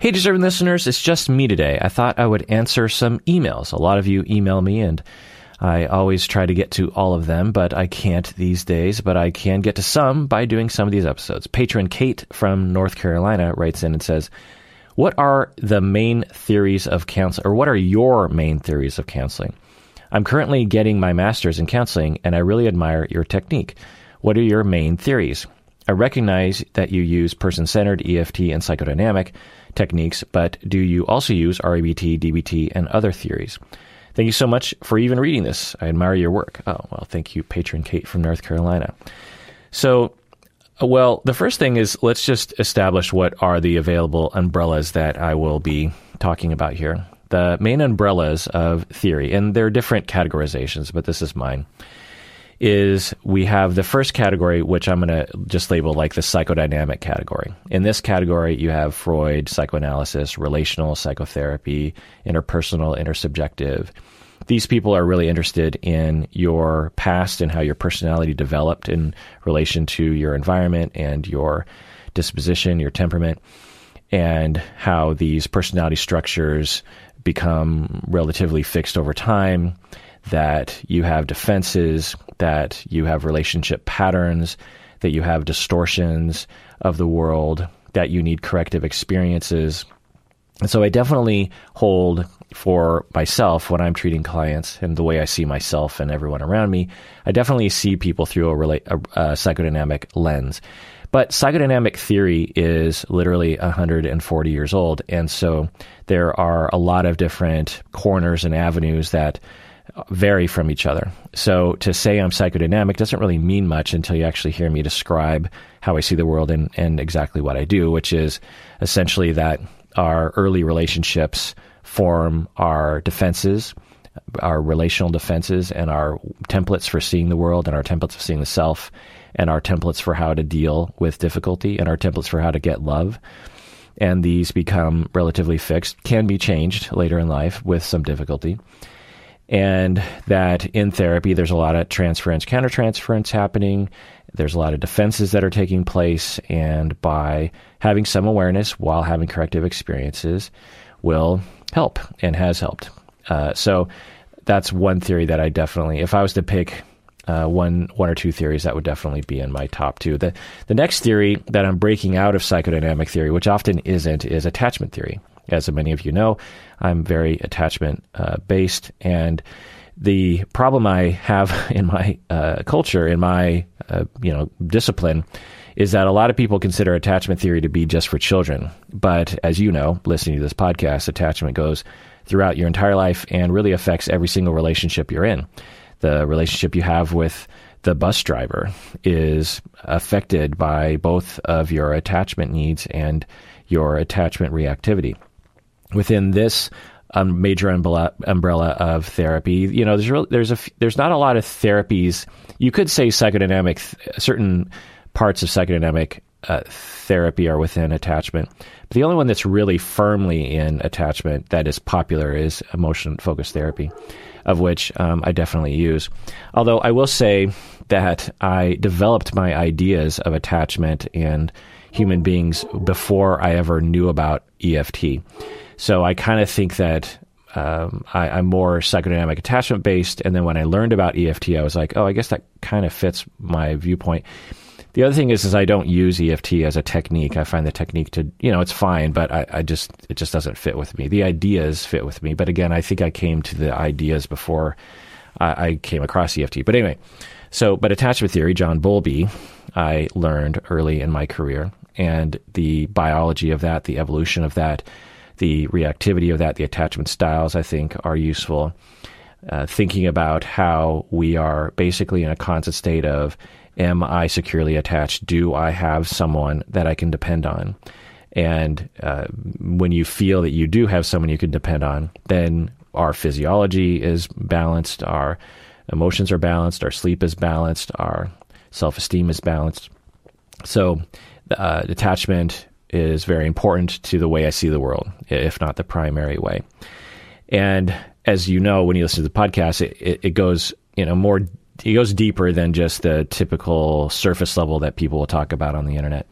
Hey, deserving listeners, it's just me today. I thought I would answer some emails. A lot of you email me, and I always try to get to all of them, but I can't these days. But I can get to some by doing some of these episodes. Patron Kate from North Carolina writes in and says, What are the main theories of counseling, or what are your main theories of counseling? I'm currently getting my master's in counseling, and I really admire your technique. What are your main theories? I recognize that you use person centered, EFT, and psychodynamic techniques, but do you also use REBT, DBT, and other theories? Thank you so much for even reading this. I admire your work. Oh, well, thank you, patron Kate from North Carolina. So, uh, well, the first thing is let's just establish what are the available umbrellas that I will be talking about here. The main umbrellas of theory, and there are different categorizations, but this is mine is we have the first category, which I'm going to just label like the psychodynamic category. In this category, you have Freud, psychoanalysis, relational psychotherapy, interpersonal, intersubjective. These people are really interested in your past and how your personality developed in relation to your environment and your disposition, your temperament, and how these personality structures become relatively fixed over time that you have defenses, that you have relationship patterns, that you have distortions of the world, that you need corrective experiences. And so I definitely hold for myself when I'm treating clients and the way I see myself and everyone around me, I definitely see people through a, rela- a, a psychodynamic lens. But psychodynamic theory is literally 140 years old. And so there are a lot of different corners and avenues that vary from each other. So to say I'm psychodynamic doesn't really mean much until you actually hear me describe how I see the world and, and exactly what I do, which is essentially that our early relationships form our defenses, our relational defenses, and our templates for seeing the world, and our templates for seeing the self, and our templates for how to deal with difficulty, and our templates for how to get love. And these become relatively fixed, can be changed later in life with some difficulty and that in therapy there's a lot of transference countertransference happening there's a lot of defenses that are taking place and by having some awareness while having corrective experiences will help and has helped uh, so that's one theory that i definitely if i was to pick uh, one one or two theories that would definitely be in my top two. The the next theory that I'm breaking out of psychodynamic theory, which often isn't, is attachment theory. As many of you know, I'm very attachment uh, based, and the problem I have in my uh, culture, in my uh, you know discipline, is that a lot of people consider attachment theory to be just for children. But as you know, listening to this podcast, attachment goes throughout your entire life and really affects every single relationship you're in. The relationship you have with the bus driver is affected by both of your attachment needs and your attachment reactivity within this um, major umbrella, umbrella of therapy. You know, there's there's a there's not a lot of therapies. You could say psychodynamic certain parts of psychodynamic uh, therapy are within attachment. But the only one that's really firmly in attachment that is popular is emotion focused therapy, of which um, I definitely use. Although I will say that I developed my ideas of attachment and human beings before I ever knew about EFT. So I kind of think that um, I, am more psychodynamic attachment based. And then when I learned about EFT, I was like, oh, I guess that kind of fits my viewpoint. The other thing is, is I don't use EFT as a technique. I find the technique to, you know, it's fine, but I, I just, it just doesn't fit with me. The ideas fit with me. But again, I think I came to the ideas before I, I came across EFT. But anyway, so, but attachment theory, John Bowlby, I learned early in my career and the biology of that, the evolution of that, the reactivity of that, the attachment styles, I think, are useful. Uh, thinking about how we are basically in a constant state of am I securely attached? Do I have someone that I can depend on? And uh, when you feel that you do have someone you can depend on, then our physiology is balanced, our emotions are balanced, our sleep is balanced, our self esteem is balanced. So, uh, attachment is very important to the way I see the world, if not the primary way. And as you know, when you listen to the podcast, it, it, it goes, you know, more, it goes deeper than just the typical surface level that people will talk about on the internet.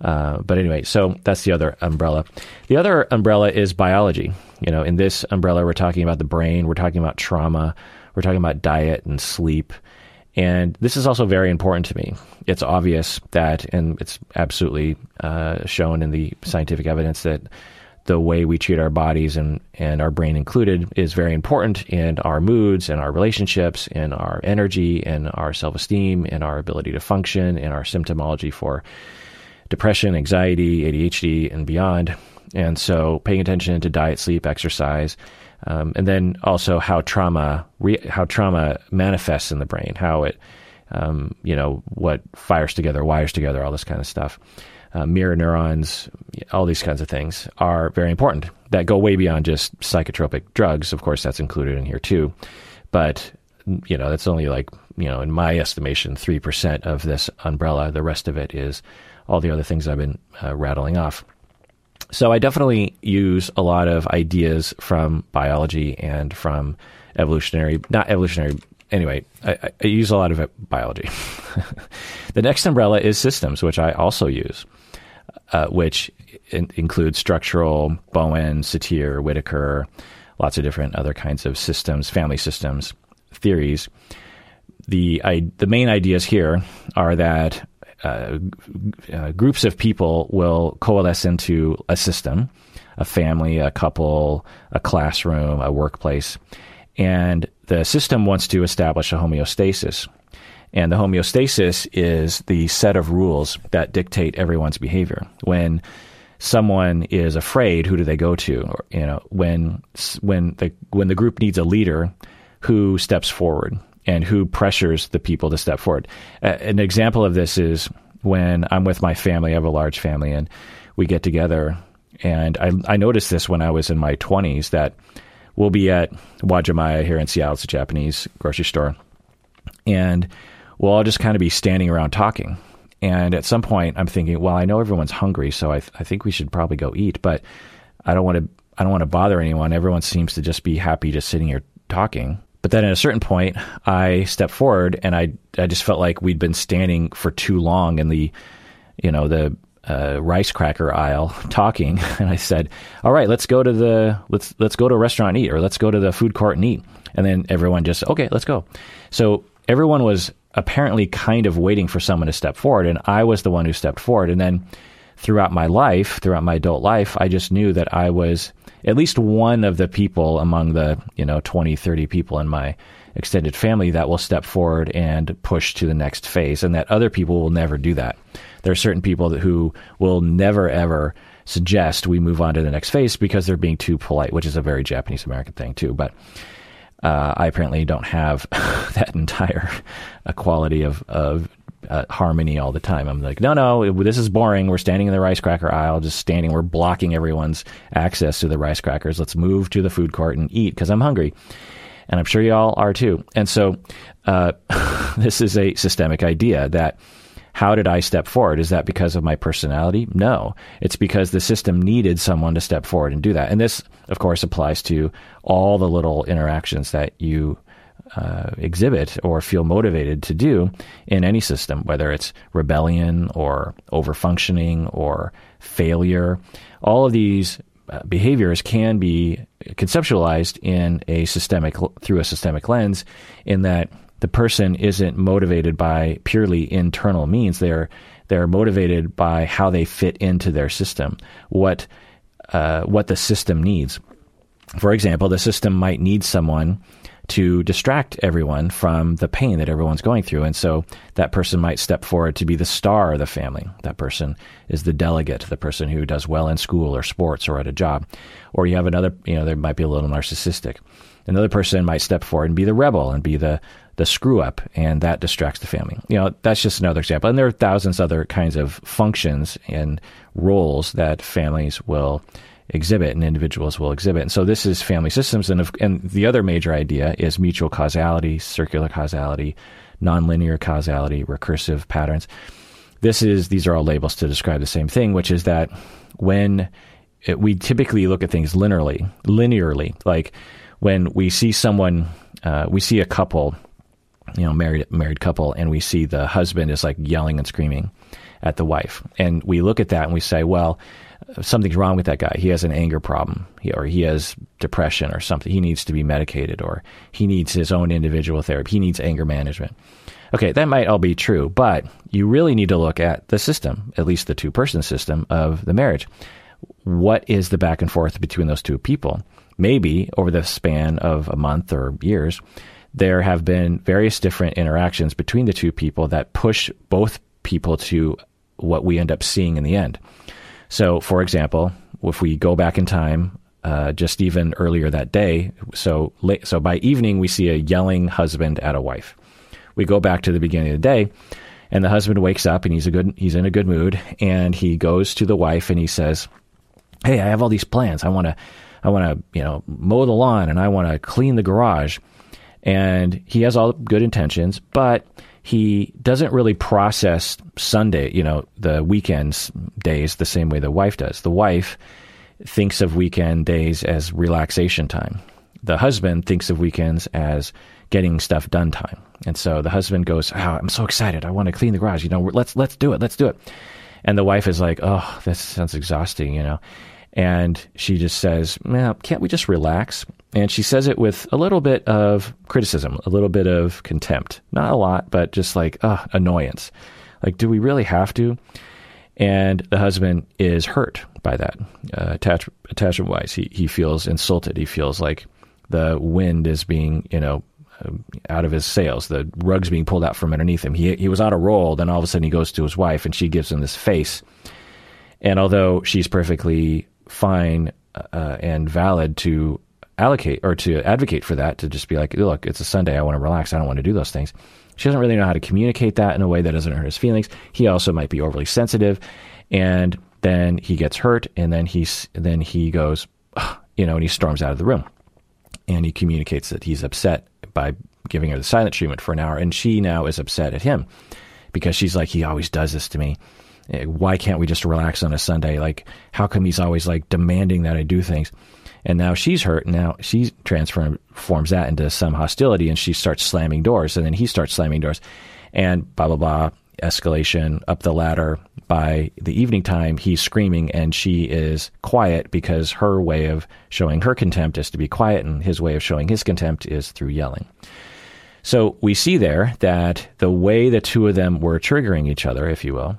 Uh, but anyway, so that's the other umbrella. The other umbrella is biology. You know, in this umbrella, we're talking about the brain, we're talking about trauma, we're talking about diet and sleep. And this is also very important to me. It's obvious that, and it's absolutely uh, shown in the scientific evidence that the way we treat our bodies and, and our brain included is very important in our moods and our relationships and our energy and our self esteem and our ability to function and our symptomology for depression, anxiety, ADHD, and beyond. And so paying attention to diet, sleep, exercise, um, and then also how trauma re- how trauma manifests in the brain, how it um, you know what fires together, wires together, all this kind of stuff uh, mirror neurons, all these kinds of things are very important that go way beyond just psychotropic drugs. Of course, that's included in here too. But, you know, that's only like, you know, in my estimation, 3% of this umbrella. The rest of it is all the other things I've been uh, rattling off. So I definitely use a lot of ideas from biology and from evolutionary, not evolutionary, anyway, I, I, use a lot of biology. the next umbrella is systems, which I also use uh, which in, includes structural, Bowen, Satir, Whitaker, lots of different other kinds of systems, family systems, theories. The, I, the main ideas here are that uh, uh, groups of people will coalesce into a system, a family, a couple, a classroom, a workplace. And the system wants to establish a homeostasis. And the homeostasis is the set of rules that dictate everyone's behavior. When someone is afraid, who do they go to? Or, you know, when when the when the group needs a leader, who steps forward and who pressures the people to step forward. An example of this is when I'm with my family. I have a large family, and we get together. And I I noticed this when I was in my 20s that we'll be at Uwajimaya here in Seattle. It's a Japanese grocery store, and we'll all just kind of be standing around talking. And at some point, I'm thinking, well, I know everyone's hungry, so I, th- I think we should probably go eat, but I don't want to. I don't want to bother anyone. Everyone seems to just be happy just sitting here talking. But then at a certain point, I stepped forward, and I I just felt like we'd been standing for too long in the, you know, the uh, rice cracker aisle talking, and I said, "All right, let's go to the let's let's go to a restaurant and eat, or let's go to the food court and eat." And then everyone just, "Okay, let's go." So everyone was apparently kind of waiting for someone to step forward. And I was the one who stepped forward. And then throughout my life, throughout my adult life, I just knew that I was at least one of the people among the, you know, 20, 30 people in my extended family that will step forward and push to the next phase and that other people will never do that. There are certain people that, who will never ever suggest we move on to the next phase because they're being too polite, which is a very Japanese American thing too. But uh, I apparently don't have that entire quality of, of uh, harmony all the time. I'm like, no, no, this is boring. We're standing in the rice cracker aisle, just standing. We're blocking everyone's access to the rice crackers. Let's move to the food court and eat because I'm hungry. And I'm sure y'all are too. And so uh, this is a systemic idea that how did I step forward? Is that because of my personality? No. It's because the system needed someone to step forward and do that. And this, of course, applies to all the little interactions that you uh, exhibit or feel motivated to do in any system, whether it's rebellion or overfunctioning or failure. All of these uh, behaviors can be conceptualized in a systemic through a systemic lens in that the person isn't motivated by purely internal means. They're they're motivated by how they fit into their system, what uh, what the system needs. For example, the system might need someone to distract everyone from the pain that everyone's going through. And so that person might step forward to be the star of the family. That person is the delegate, the person who does well in school or sports or at a job. Or you have another, you know, there might be a little narcissistic. Another person might step forward and be the rebel and be the the screw up, and that distracts the family. You know, that's just another example. And there are thousands other kinds of functions and roles that families will exhibit and individuals will exhibit. And so this is family systems. And, and the other major idea is mutual causality, circular causality, nonlinear causality, recursive patterns. This is, these are all labels to describe the same thing, which is that when it, we typically look at things linearly, linearly, like when we see someone, uh, we see a couple you know, married married couple, and we see the husband is like yelling and screaming at the wife, and we look at that and we say, well, something's wrong with that guy. He has an anger problem, or he has depression, or something. He needs to be medicated, or he needs his own individual therapy. He needs anger management. Okay, that might all be true, but you really need to look at the system, at least the two person system of the marriage. What is the back and forth between those two people? Maybe over the span of a month or years, there have been various different interactions between the two people that push both people to what we end up seeing in the end. So, for example, if we go back in time, uh, just even earlier that day, so late, so by evening we see a yelling husband at a wife. We go back to the beginning of the day, and the husband wakes up and he's a good he's in a good mood, and he goes to the wife and he says, "Hey, I have all these plans. I want to I want to you know mow the lawn and I want to clean the garage." And he has all good intentions, but he doesn't really process Sunday, you know, the weekends days the same way the wife does. The wife thinks of weekend days as relaxation time. The husband thinks of weekends as getting stuff done time. And so the husband goes, oh, I'm so excited. I want to clean the garage. You know, let's, let's do it. Let's do it. And the wife is like, oh, that sounds exhausting, you know. And she just says, "Man, can't we just relax? And she says it with a little bit of criticism, a little bit of contempt. Not a lot, but just like, uh, annoyance. Like, do we really have to? And the husband is hurt by that. Uh, attach, attachment wise, he, he feels insulted. He feels like the wind is being, you know, uh, out of his sails. The rug's being pulled out from underneath him. He, he was on a roll. Then all of a sudden he goes to his wife and she gives him this face. And although she's perfectly fine uh, and valid to allocate or to advocate for that to just be like, look, it's a Sunday. I want to relax. I don't want to do those things. She doesn't really know how to communicate that in a way that doesn't hurt his feelings. He also might be overly sensitive, and then he gets hurt, and then he's then he goes, you know, and he storms out of the room, and he communicates that he's upset by giving her the silent treatment for an hour, and she now is upset at him because she's like, he always does this to me. Eh, why can't we just relax on a Sunday? Like, how come he's always like demanding that I do things? And now she's hurt. And now she transforms that into some hostility and she starts slamming doors. And then he starts slamming doors and blah, blah, blah. Escalation up the ladder. By the evening time, he's screaming and she is quiet because her way of showing her contempt is to be quiet, and his way of showing his contempt is through yelling. So we see there that the way the two of them were triggering each other, if you will,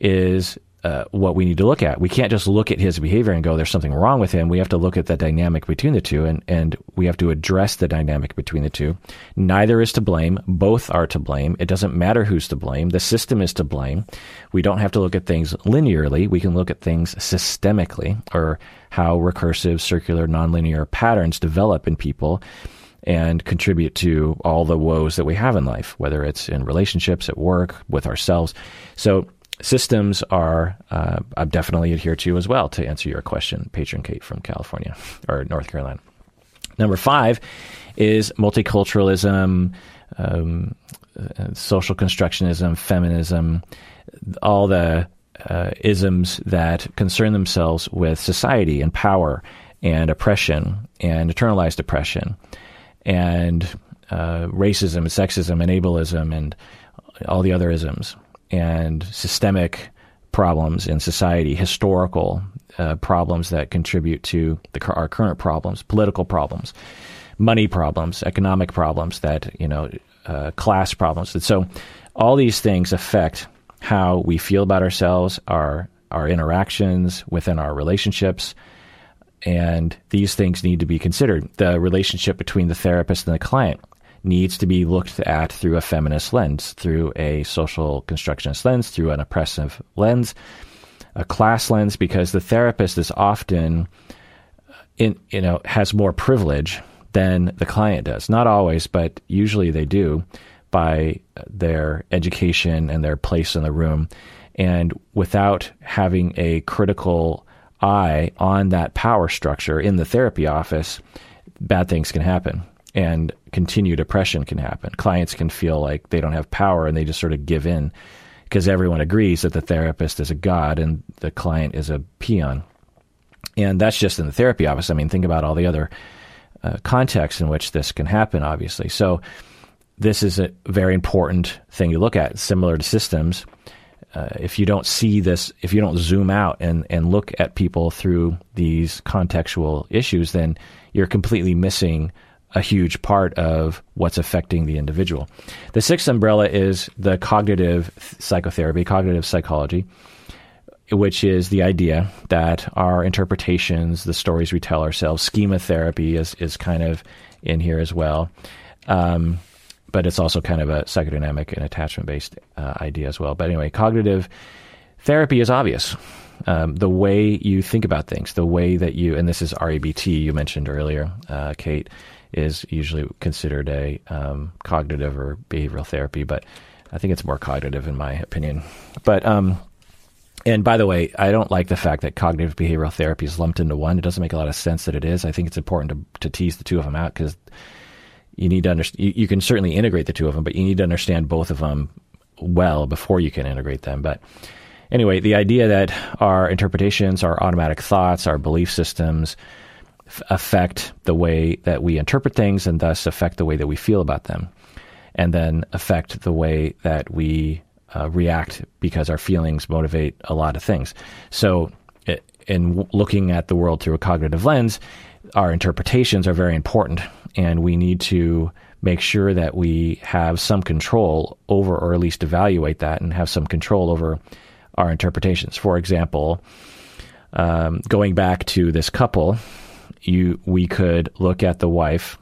is uh, what we need to look at. We can't just look at his behavior and go, there's something wrong with him. We have to look at the dynamic between the two and, and we have to address the dynamic between the two. Neither is to blame. Both are to blame. It doesn't matter who's to blame. The system is to blame. We don't have to look at things linearly. We can look at things systemically or how recursive, circular, nonlinear patterns develop in people and contribute to all the woes that we have in life, whether it's in relationships, at work, with ourselves. So systems are uh, I'm definitely adhere to as well to answer your question, patron Kate from California or North Carolina. Number five is multiculturalism, um, uh, social constructionism, feminism, all the uh, isms that concern themselves with society and power and oppression and internalized oppression and uh, racism, sexism, and ableism, and all the other isms and systemic problems in society, historical uh, problems that contribute to the, our current problems, political problems, money problems, economic problems that you know, uh, class problems. And so, all these things affect how we feel about ourselves, our our interactions within our relationships, and these things need to be considered. The relationship between the therapist and the client needs to be looked at through a feminist lens, through a social constructionist lens, through an oppressive lens, a class lens, because the therapist is often in you know has more privilege than the client does. Not always, but usually they do by their education and their place in the room. And without having a critical eye on that power structure in the therapy office, bad things can happen and continued oppression can happen. Clients can feel like they don't have power and they just sort of give in because everyone agrees that the therapist is a god and the client is a peon. And that's just in the therapy office. I mean, think about all the other uh, contexts in which this can happen, obviously. So this is a very important thing to look at, similar to systems. Uh, if you don't see this, if you don't zoom out and, and look at people through these contextual issues, then you're completely missing a huge part of what's affecting the individual. The sixth umbrella is the cognitive psychotherapy, cognitive psychology, which is the idea that our interpretations, the stories we tell ourselves, schema therapy is, is kind of in here as well. Um, but it's also kind of a psychodynamic and attachment based uh, idea as well. But anyway, cognitive therapy is obvious. Um, the way you think about things, the way that you, and this is REBT you mentioned earlier, uh, Kate, is usually considered a um, cognitive or behavioral therapy, but I think it's more cognitive in my opinion. But um, and by the way, I don't like the fact that cognitive behavioral therapy is lumped into one. It doesn't make a lot of sense that it is. I think it's important to, to tease the two of them out because you need to understand. You, you, can certainly integrate the two of them, but you need to understand both of them well before you can integrate them. But anyway, the idea that our interpretations, our automatic thoughts, our belief systems affect the way that we interpret things, and thus affect the way that we feel about them, and then affect the way that we uh, react because our feelings motivate a lot of things. So, in looking at the world through a cognitive lens, our interpretations are very important, and we need to make sure that we have some control over, or at least evaluate that, and have some control over our interpretations. For example, um, going back to this couple, you we could look at the wife,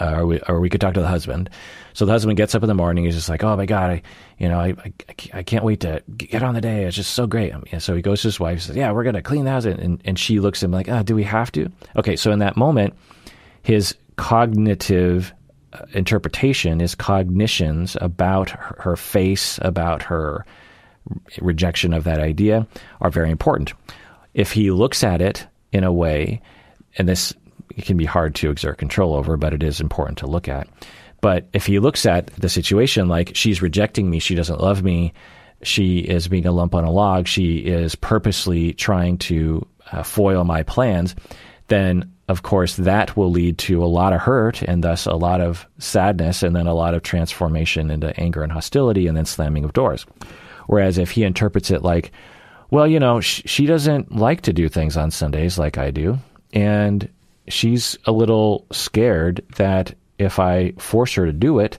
uh, or, we, or we could talk to the husband. So the husband gets up in the morning. He's just like, "Oh my god, I, you know, I, I, I can't wait to get on the day. It's just so great." And so he goes to his wife. Says, "Yeah, we're gonna clean the house," and and she looks at him like, "Ah, oh, do we have to?" Okay, so in that moment, his cognitive uh, interpretation, his cognitions about her, her face, about her rejection of that idea, are very important. If he looks at it in a way, and this can be hard to exert control over, but it is important to look at but if he looks at the situation like she's rejecting me, she doesn't love me, she is being a lump on a log, she is purposely trying to uh, foil my plans, then of course that will lead to a lot of hurt and thus a lot of sadness and then a lot of transformation into anger and hostility and then slamming of doors. Whereas if he interprets it like, well, you know, sh- she doesn't like to do things on Sundays like I do, and she's a little scared that if I force her to do it,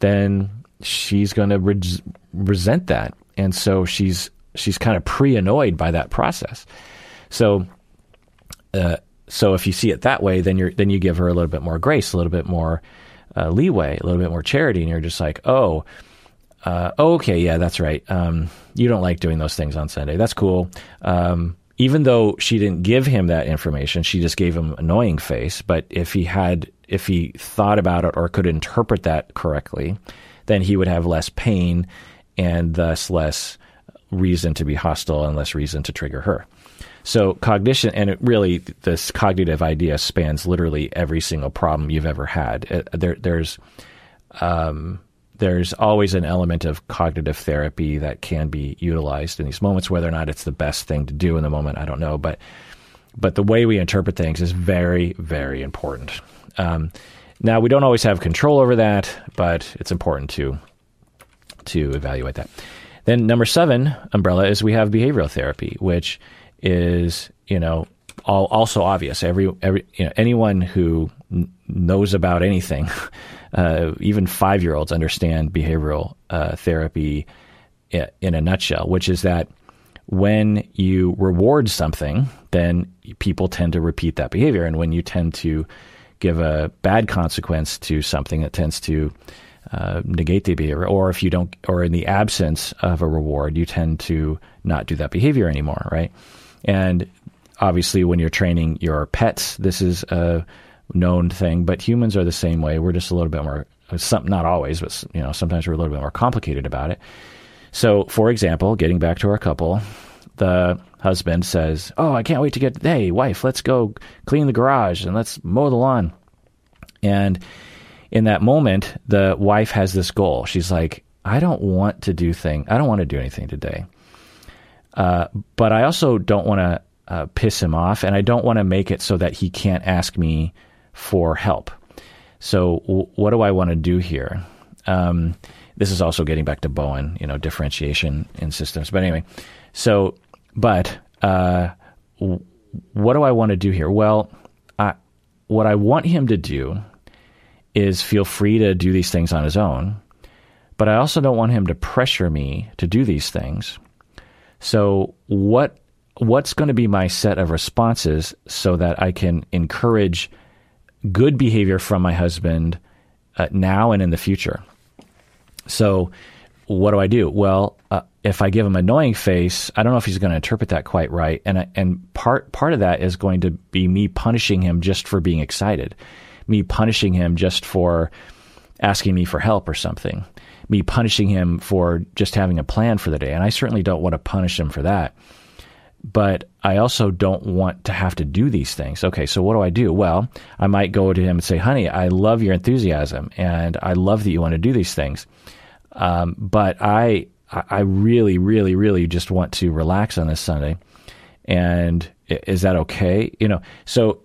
then she's going to re- resent that, and so she's she's kind of pre-annoyed by that process. So, uh, so if you see it that way, then you're then you give her a little bit more grace, a little bit more uh, leeway, a little bit more charity, and you're just like, oh. Uh, okay, yeah, that's right. Um, you don't like doing those things on Sunday. That's cool. Um, even though she didn't give him that information, she just gave him annoying face. But if he had if he thought about it or could interpret that correctly, then he would have less pain and thus less reason to be hostile and less reason to trigger her. So cognition, and it really, this cognitive idea spans literally every single problem you've ever had. Uh, there, there's, um, there's always an element of cognitive therapy that can be utilized in these moments. Whether or not it's the best thing to do in the moment, I don't know. But, but the way we interpret things is very, very important. Um, now we don't always have control over that, but it's important to to evaluate that. Then number seven umbrella is we have behavioral therapy, which is you know all, also obvious. Every every you know anyone who n- knows about anything, uh, even five year olds understand behavioral uh, therapy in a nutshell, which is that when you reward something, then people tend to repeat that behavior, and when you tend to give a bad consequence to something that tends to uh, negate the behavior, or if you don't, or in the absence of a reward, you tend to not do that behavior anymore, right? And obviously, when you're training your pets, this is a known thing, but humans are the same way. We're just a little bit more, some, not always, but you know, sometimes we're a little bit more complicated about it. So, for example, getting back to our couple, the husband says, "Oh, I can't wait to get hey wife, let's go clean the garage and let's mow the lawn." And in that moment, the wife has this goal. She's like, "I don't want to do thing. I don't want to do anything today." Uh, but I also don't want to uh, piss him off, and I don't want to make it so that he can't ask me for help. So, w- what do I want to do here? Um, this is also getting back to Bowen, you know, differentiation in systems. But anyway, so, but uh, w- what do I want to do here? Well, I, what I want him to do is feel free to do these things on his own, but I also don't want him to pressure me to do these things. So, what what's going to be my set of responses so that I can encourage good behavior from my husband uh, now and in the future? So, what do I do? Well, uh, if I give him annoying face, I don't know if he's going to interpret that quite right, and and part part of that is going to be me punishing him just for being excited, me punishing him just for asking me for help or something, me punishing him for just having a plan for the day, and I certainly don't want to punish him for that. But I also don't want to have to do these things. Okay, so what do I do? Well, I might go to him and say, "Honey, I love your enthusiasm, and I love that you want to do these things." Um, but I, I really, really, really just want to relax on this Sunday. And is that okay? You know, so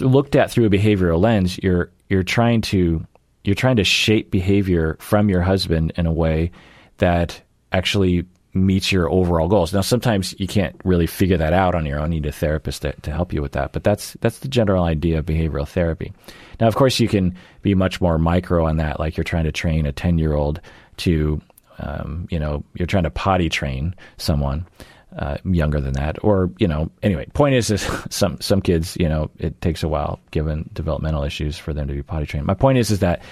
looked at through a behavioral lens, you're you're trying to you're trying to shape behavior from your husband in a way that actually meets your overall goals. Now, sometimes you can't really figure that out on your own. You need a therapist to, to help you with that. But that's that's the general idea of behavioral therapy. Now, of course, you can be much more micro on that, like you're trying to train a ten year old to, um, you know, you're trying to potty train someone uh, younger than that, or you know, anyway. Point is, is some some kids, you know, it takes a while given developmental issues for them to be potty trained. My point is, is that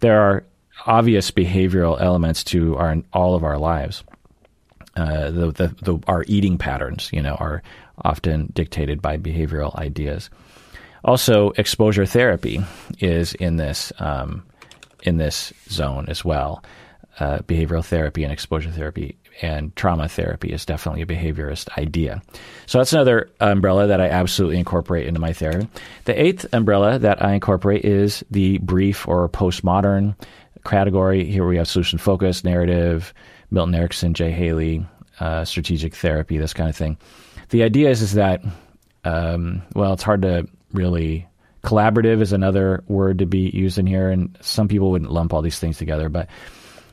there are obvious behavioral elements to our all of our lives. Uh, the, the, the, our eating patterns, you know, are often dictated by behavioral ideas. Also, exposure therapy is in this um, in this zone as well uh, behavioral therapy and exposure therapy and trauma therapy is definitely a behaviorist idea. So that's another umbrella that I absolutely incorporate into my therapy. The eighth umbrella that I incorporate is the brief or postmodern category. Here we have solution focused, narrative, Milton Erickson, Jay Haley, uh, strategic therapy, this kind of thing. The idea is, is that, um, well, it's hard to really collaborative is another word to be used in here, and some people wouldn't lump all these things together, but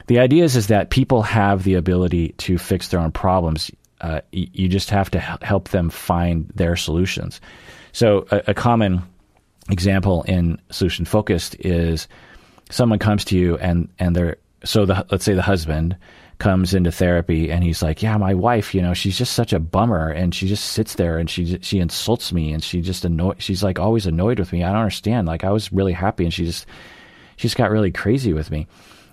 the idea is, is that people have the ability to fix their own problems. Uh, you just have to help them find their solutions. So, a, a common example in solution focused is someone comes to you and and they're so the let's say the husband comes into therapy and he's like, "Yeah, my wife, you know, she's just such a bummer and she just sits there and she she insults me and she just annoy she's like always annoyed with me. I don't understand. Like I was really happy and she just she just got really crazy with me."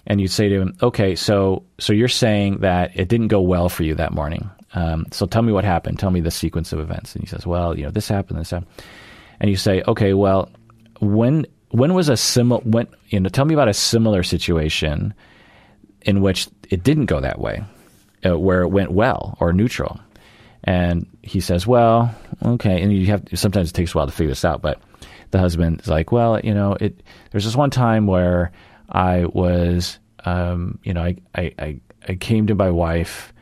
and you'd say to him, "Okay, so so you're saying that it didn't go well for you that morning. Um, so tell me what happened. Tell me the sequence of events." And he says, "Well, you know, this happened, this happened." And you say, "Okay, well, when when was a similar when you know? Tell me about a similar situation in which it didn't go that way, uh, where it went well or neutral." And he says, "Well, okay." And you have sometimes it takes a while to figure this out, but the husband is like, "Well, you know, it." There's this one time where I was, um, you know, I, I, I came to my wife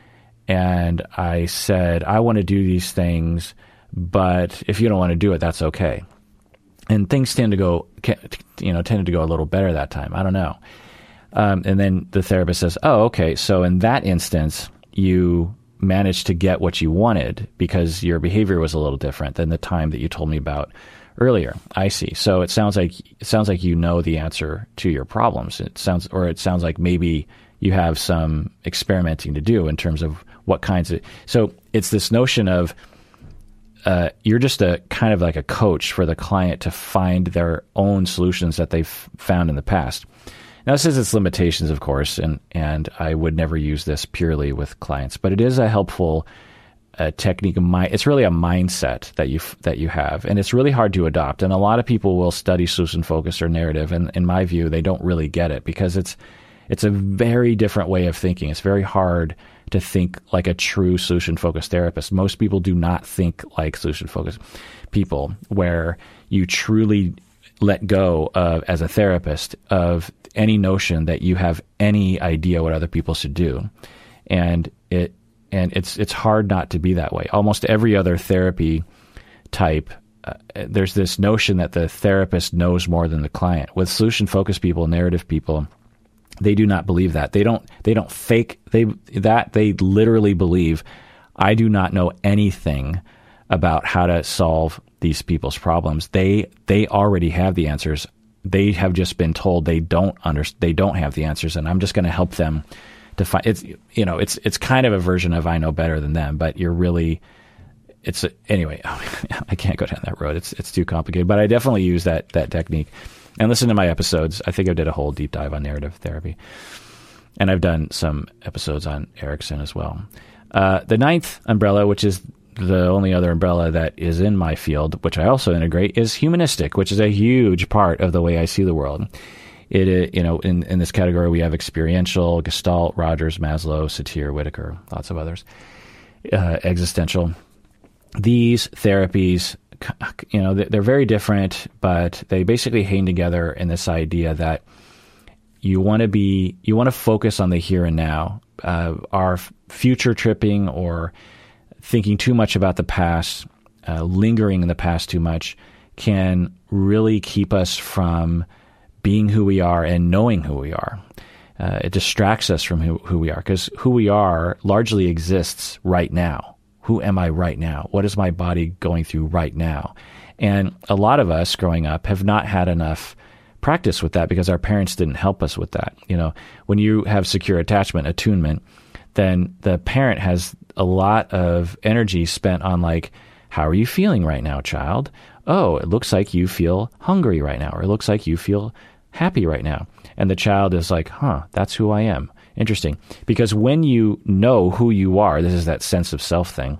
and I said, I want to do these things, but if you don't want to do it, that's okay. And things tend to go, you know, tended to go a little better that time. I don't know. Um, and then the therapist says, Oh, okay. So in that instance, you managed to get what you wanted because your behavior was a little different than the time that you told me about earlier. I see. So it sounds like it sounds like you know the answer to your problems. It sounds, or it sounds like maybe you have some experimenting to do in terms of what kinds of. So it's this notion of uh, you're just a kind of like a coach for the client to find their own solutions that they've found in the past. Now, this has its limitations, of course, and and I would never use this purely with clients, but it is a helpful a technique. It's really a mindset that you that you have, and it's really hard to adopt. And a lot of people will study solution focus or narrative, and in my view, they don't really get it because it's it's a very different way of thinking. It's very hard to think like a true solution focused therapist. Most people do not think like solution focused people, where you truly let go of as a therapist of any notion that you have any idea what other people should do, and it and it's it's hard not to be that way. Almost every other therapy type uh, there's this notion that the therapist knows more than the client. With solution focused people, narrative people, they do not believe that. They don't. They don't fake. They that they literally believe. I do not know anything about how to solve these people's problems. They they already have the answers. They have just been told they don't under, they don't have the answers, and I'm just going to help them to find. It's you know it's it's kind of a version of I know better than them, but you're really it's anyway. I can't go down that road. It's it's too complicated. But I definitely use that that technique. And listen to my episodes. I think I did a whole deep dive on narrative therapy, and I've done some episodes on Erickson as well. Uh, the ninth umbrella, which is the only other umbrella that is in my field, which I also integrate, is humanistic, which is a huge part of the way I see the world. It, you know, in, in this category, we have experiential, Gestalt, Rogers, Maslow, Satir, Whitaker, lots of others, uh, existential. These therapies, you know, they're very different, but they basically hang together in this idea that you want to be, you want to focus on the here and now. Uh, our future tripping or thinking too much about the past, uh, lingering in the past too much, can really keep us from being who we are and knowing who we are. Uh, it distracts us from who, who we are because who we are largely exists right now. Who am I right now? What is my body going through right now? And a lot of us growing up have not had enough practice with that because our parents didn't help us with that. You know, when you have secure attachment, attunement, then the parent has a lot of energy spent on like, how are you feeling right now, child? Oh, it looks like you feel hungry right now, or it looks like you feel happy right now. And the child is like, huh, that's who I am. Interesting. Because when you know who you are, this is that sense of self thing,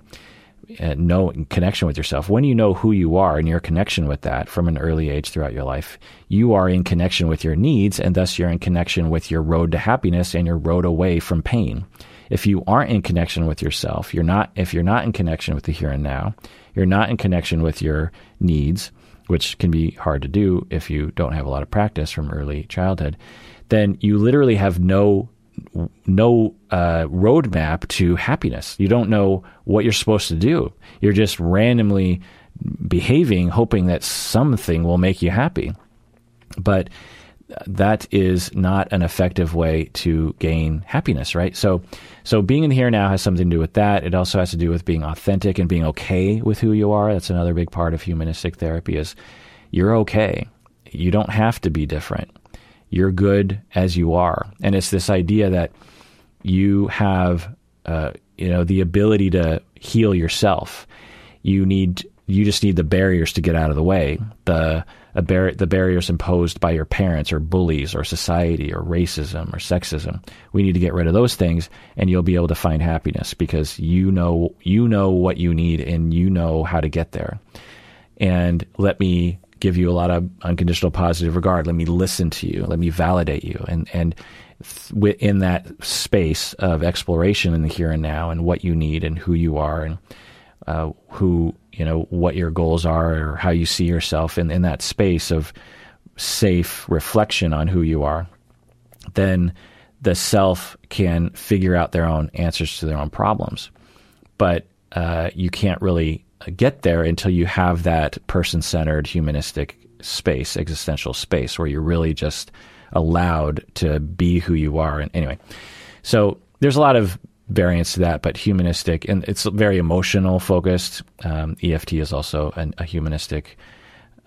uh, know connection with yourself. When you know who you are and your connection with that from an early age throughout your life, you are in connection with your needs, and thus you're in connection with your road to happiness and your road away from pain if you aren't in connection with yourself, you're not if you're not in connection with the here and now, you're not in connection with your needs, which can be hard to do if you don't have a lot of practice from early childhood, then you literally have no no uh, roadmap to happiness. You don't know what you're supposed to do. You're just randomly behaving, hoping that something will make you happy. But that is not an effective way to gain happiness, right? So, so being in here now has something to do with that. It also has to do with being authentic and being okay with who you are. That's another big part of humanistic therapy is you're okay. You don't have to be different. You're good as you are. And it's this idea that you have, uh, you know, the ability to heal yourself. You need, you just need the barriers to get out of the way. The, bar- the barriers imposed by your parents or bullies or society or racism or sexism. We need to get rid of those things, and you'll be able to find happiness because you know you know what you need and you know how to get there. And let me give you a lot of unconditional positive regard. Let me listen to you. Let me validate you. And and in that space of exploration in the here and now and what you need and who you are and uh, who you know what your goals are or how you see yourself in, in that space of safe reflection on who you are, then the self can figure out their own answers to their own problems. But uh, you can't really get there until you have that person centered humanistic space, existential space, where you're really just allowed to be who you are. And anyway, so there's a lot of variants to that, but humanistic, and it's very emotional focused. Um, EFT is also an, a humanistic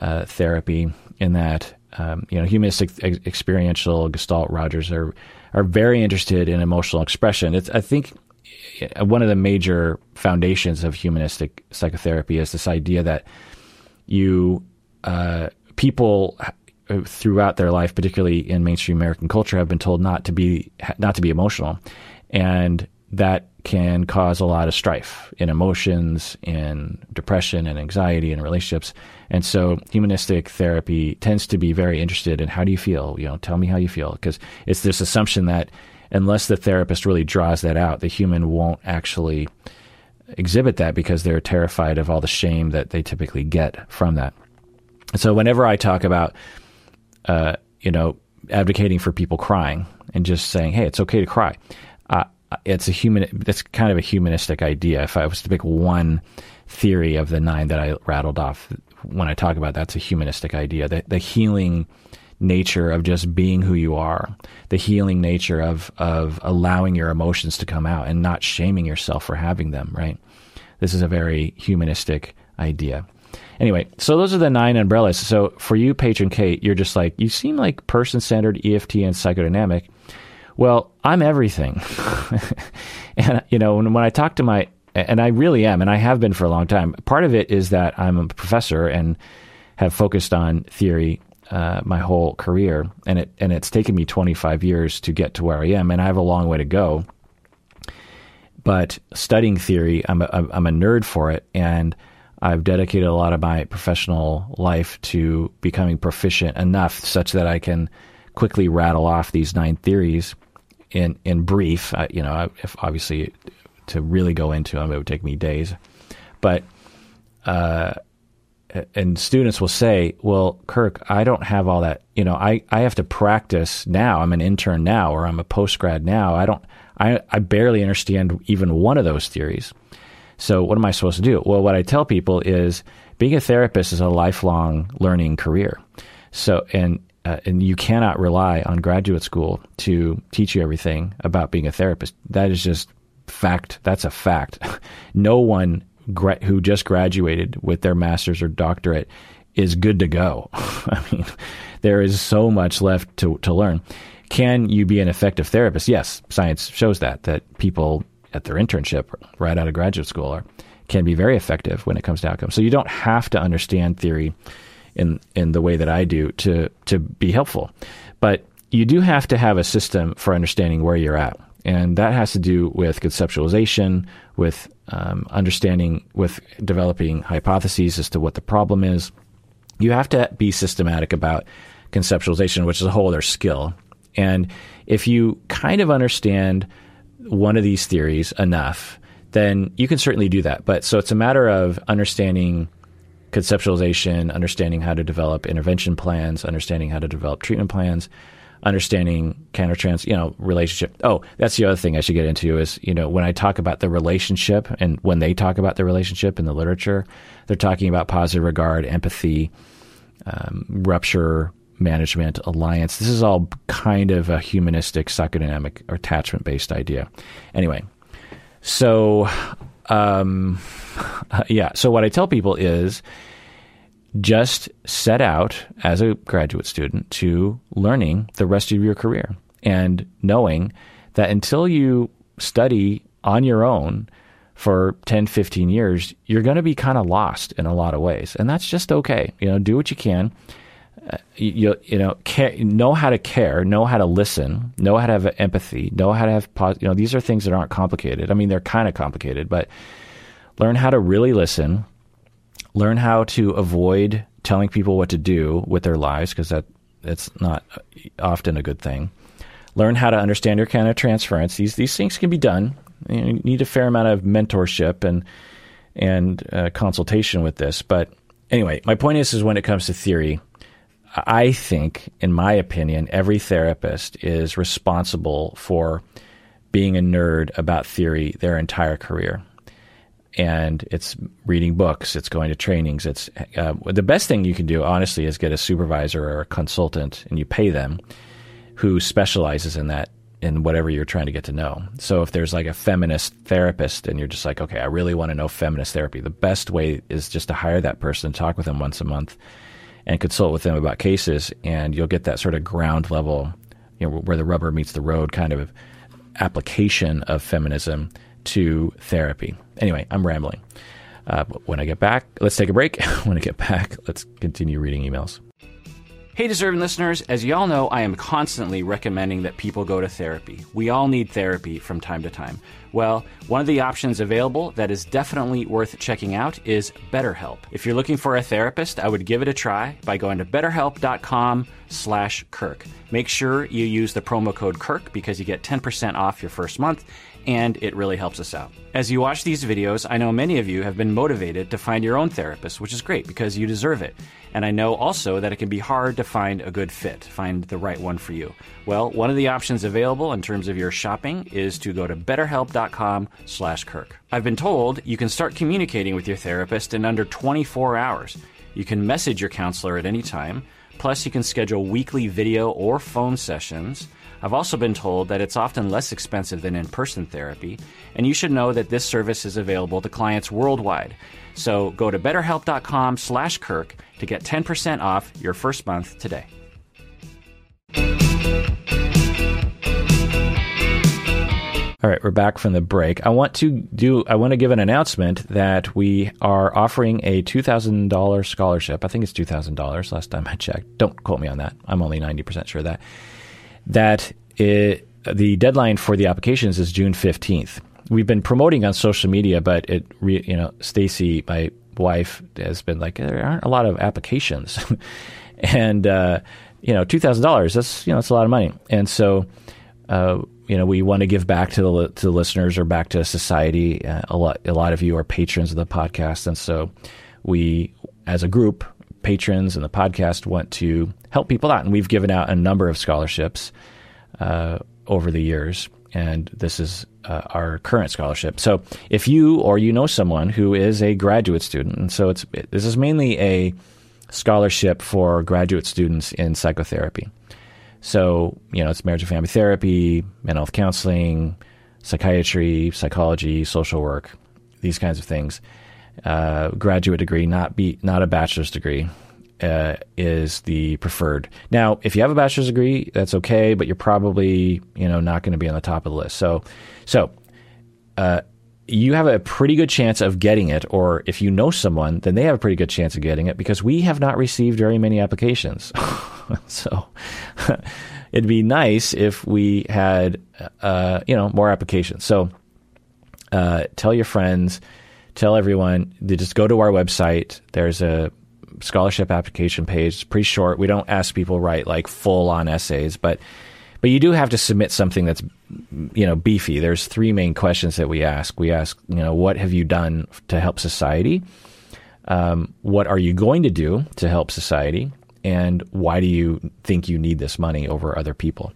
uh, therapy in that um, you know humanistic ex- experiential Gestalt Rogers are are very interested in emotional expression. It's I think uh, one of the major foundations of humanistic psychotherapy is this idea that you uh, people uh, throughout their life, particularly in mainstream American culture, have been told not to be not to be emotional, and that can cause a lot of strife in emotions, in depression and anxiety and relationships. And so humanistic therapy tends to be very interested in how do you feel? You know, tell me how you feel. Because it's this assumption that unless the therapist really draws that out, the human won't actually exhibit that because they're terrified of all the shame that they typically get from that. And so whenever I talk about, uh, you know, advocating for people crying and just saying, hey, it's okay to cry, it's a human. That's kind of a humanistic idea. If I was to pick one theory of the nine that I rattled off when I talk about that's a humanistic idea. The, the healing nature of just being who you are, the healing nature of of allowing your emotions to come out and not shaming yourself for having them, right? This is a very humanistic idea. Anyway, so those are the nine umbrellas. So for you, patron Kate, you're just like, you seem like person centered, EFT, and psychodynamic. Well, I'm everything. and, you know, when, when I talk to my, and I really am, and I have been for a long time, part of it is that I'm a professor and have focused on theory uh, my whole career, and it and it's taken me 25 years to get to where I am, and I have a long way to go. But studying theory, I'm a, I'm a nerd for it, and I've dedicated a lot of my professional life to becoming proficient enough such that I can quickly rattle off these nine theories in in brief. You know, if obviously to really go into them, it would take me days. But uh, and students will say, "Well, Kirk, I don't have all that. You know, I I have to practice now. I'm an intern now, or I'm a post grad now. I don't. I I barely understand even one of those theories." So what am I supposed to do? Well, what I tell people is being a therapist is a lifelong learning career. So and uh, and you cannot rely on graduate school to teach you everything about being a therapist. That is just fact. That's a fact. no one gra- who just graduated with their master's or doctorate is good to go. I mean, there is so much left to, to learn. Can you be an effective therapist? Yes, science shows that, that people at their internship right out of graduate school are, can be very effective when it comes to outcomes. So you don't have to understand theory in in the way that I do to to be helpful, but you do have to have a system for understanding where you're at, and that has to do with conceptualization, with um, understanding, with developing hypotheses as to what the problem is. You have to be systematic about conceptualization, which is a whole other skill. And if you kind of understand one of these theories enough, then you can certainly do that. But so it's a matter of understanding conceptualization, understanding how to develop intervention plans, understanding how to develop treatment plans, understanding countertrans, you know, relationship. Oh, that's the other thing I should get into is, you know, when I talk about the relationship and when they talk about the relationship in the literature, they're talking about positive regard, empathy, um, rupture management, alliance. This is all kind of a humanistic, psychodynamic, or attachment based idea. Anyway, so um, yeah, so what I tell people is just set out as a graduate student to learning the rest of your career and knowing that until you study on your own for 10, 15 years, you're going to be kind of lost in a lot of ways. And that's just okay. You know, do what you can you you know care, know how to care, know how to listen, know how to have empathy, know how to have you know these are things that aren't complicated. I mean they're kind of complicated, but learn how to really listen, learn how to avoid telling people what to do with their lives because that it's not often a good thing. Learn how to understand your countertransference. These these things can be done. You need a fair amount of mentorship and and uh, consultation with this, but anyway, my point is, is when it comes to theory, I think, in my opinion, every therapist is responsible for being a nerd about theory their entire career. And it's reading books, it's going to trainings. It's uh, the best thing you can do, honestly, is get a supervisor or a consultant, and you pay them, who specializes in that in whatever you're trying to get to know. So if there's like a feminist therapist and you're just like, okay, I really want to know feminist therapy, the best way is just to hire that person, and talk with them once a month, and consult with them about cases, and you'll get that sort of ground level, you know, where the rubber meets the road kind of application of feminism to therapy. Anyway, I'm rambling. Uh, when I get back, let's take a break. when I get back, let's continue reading emails. Hey, deserving listeners, as you all know, I am constantly recommending that people go to therapy. We all need therapy from time to time. Well, one of the options available that is definitely worth checking out is BetterHelp. If you're looking for a therapist, I would give it a try by going to betterhelp.com slash Kirk. Make sure you use the promo code Kirk because you get 10% off your first month and it really helps us out. As you watch these videos, I know many of you have been motivated to find your own therapist, which is great because you deserve it. And I know also that it can be hard to find a good fit, find the right one for you. Well, one of the options available in terms of your shopping is to go to betterhelp.com/kirk. I've been told you can start communicating with your therapist in under 24 hours. You can message your counselor at any time. Plus, you can schedule weekly video or phone sessions. I've also been told that it's often less expensive than in person therapy, and you should know that this service is available to clients worldwide. So go to betterhelp.com slash Kirk to get 10% off your first month today. All right, we're back from the break. I want to do I want to give an announcement that we are offering a $2000 scholarship. I think it's $2000 last time I checked. Don't quote me on that. I'm only 90% sure of that. That it, the deadline for the applications is June 15th. We've been promoting on social media, but it re, you know, Stacy, my wife has been like there aren't a lot of applications. and uh, you know, $2000 that's you know, it's a lot of money. And so uh, you know, we want to give back to the to the listeners or back to society. Uh, a lot a lot of you are patrons of the podcast, and so we, as a group, patrons and the podcast want to help people out, and we've given out a number of scholarships uh, over the years, and this is uh, our current scholarship. So, if you or you know someone who is a graduate student, and so it's this is mainly a scholarship for graduate students in psychotherapy. So, you know, it's marriage and family therapy, mental health counseling, psychiatry, psychology, social work, these kinds of things. Uh, graduate degree, not be not a bachelor's degree, uh, is the preferred. Now, if you have a bachelor's degree, that's okay, but you're probably you know not going to be on the top of the list. So, so uh, you have a pretty good chance of getting it, or if you know someone, then they have a pretty good chance of getting it because we have not received very many applications. so it'd be nice if we had, uh, you know, more applications. So uh, tell your friends, tell everyone to just go to our website. There's a scholarship application page. It's pretty short. We don't ask people write like full on essays, but but you do have to submit something that's you know beefy. There's three main questions that we ask. We ask, you know, what have you done to help society? Um, what are you going to do to help society? And why do you think you need this money over other people?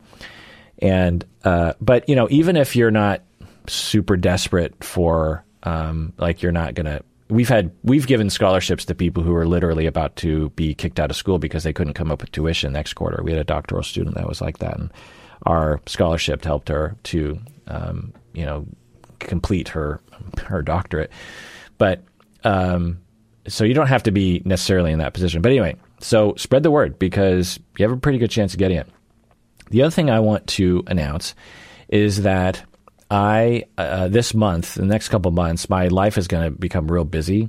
And uh, but you know, even if you're not super desperate for um, like you're not gonna we've had we've given scholarships to people who are literally about to be kicked out of school because they couldn't come up with tuition next quarter. We had a doctoral student that was like that, and our scholarship helped her to um, you know complete her her doctorate. But um, so you don't have to be necessarily in that position. But anyway, so spread the word because you have a pretty good chance of getting it. The other thing I want to announce is that I uh, this month, the next couple months, my life is going to become real busy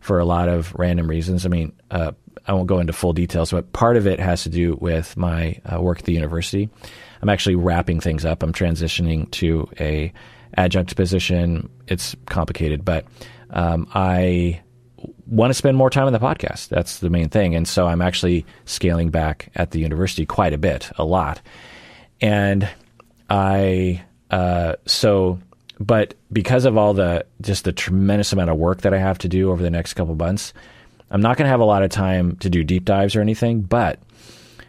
for a lot of random reasons. I mean, uh, I won't go into full details, but part of it has to do with my uh, work at the university. I'm actually wrapping things up. I'm transitioning to a adjunct position. It's complicated, but um, I want to spend more time on the podcast. That's the main thing. And so I'm actually scaling back at the university quite a bit, a lot. And I, uh, so, but because of all the, just the tremendous amount of work that I have to do over the next couple months, I'm not going to have a lot of time to do deep dives or anything. But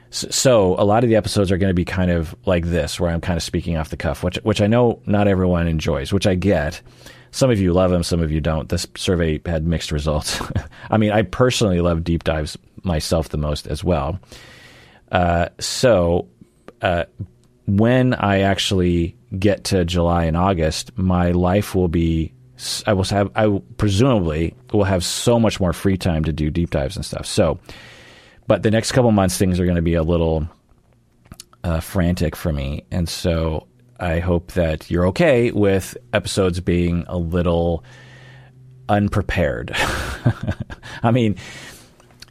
so a lot of the episodes are going to be kind of like this, where I'm kind of speaking off the cuff, which, which I know not everyone enjoys, which I get. Some of you love them, some of you don't. This survey had mixed results. I mean, I personally love deep dives myself the most as well. Uh, so, uh, when I actually get to July and August, my life will be. I will have. I presumably will have so much more free time to do deep dives and stuff. So, but the next couple months, things are going to be a little uh, frantic for me, and so I hope that you're okay with episodes being a little unprepared. I mean,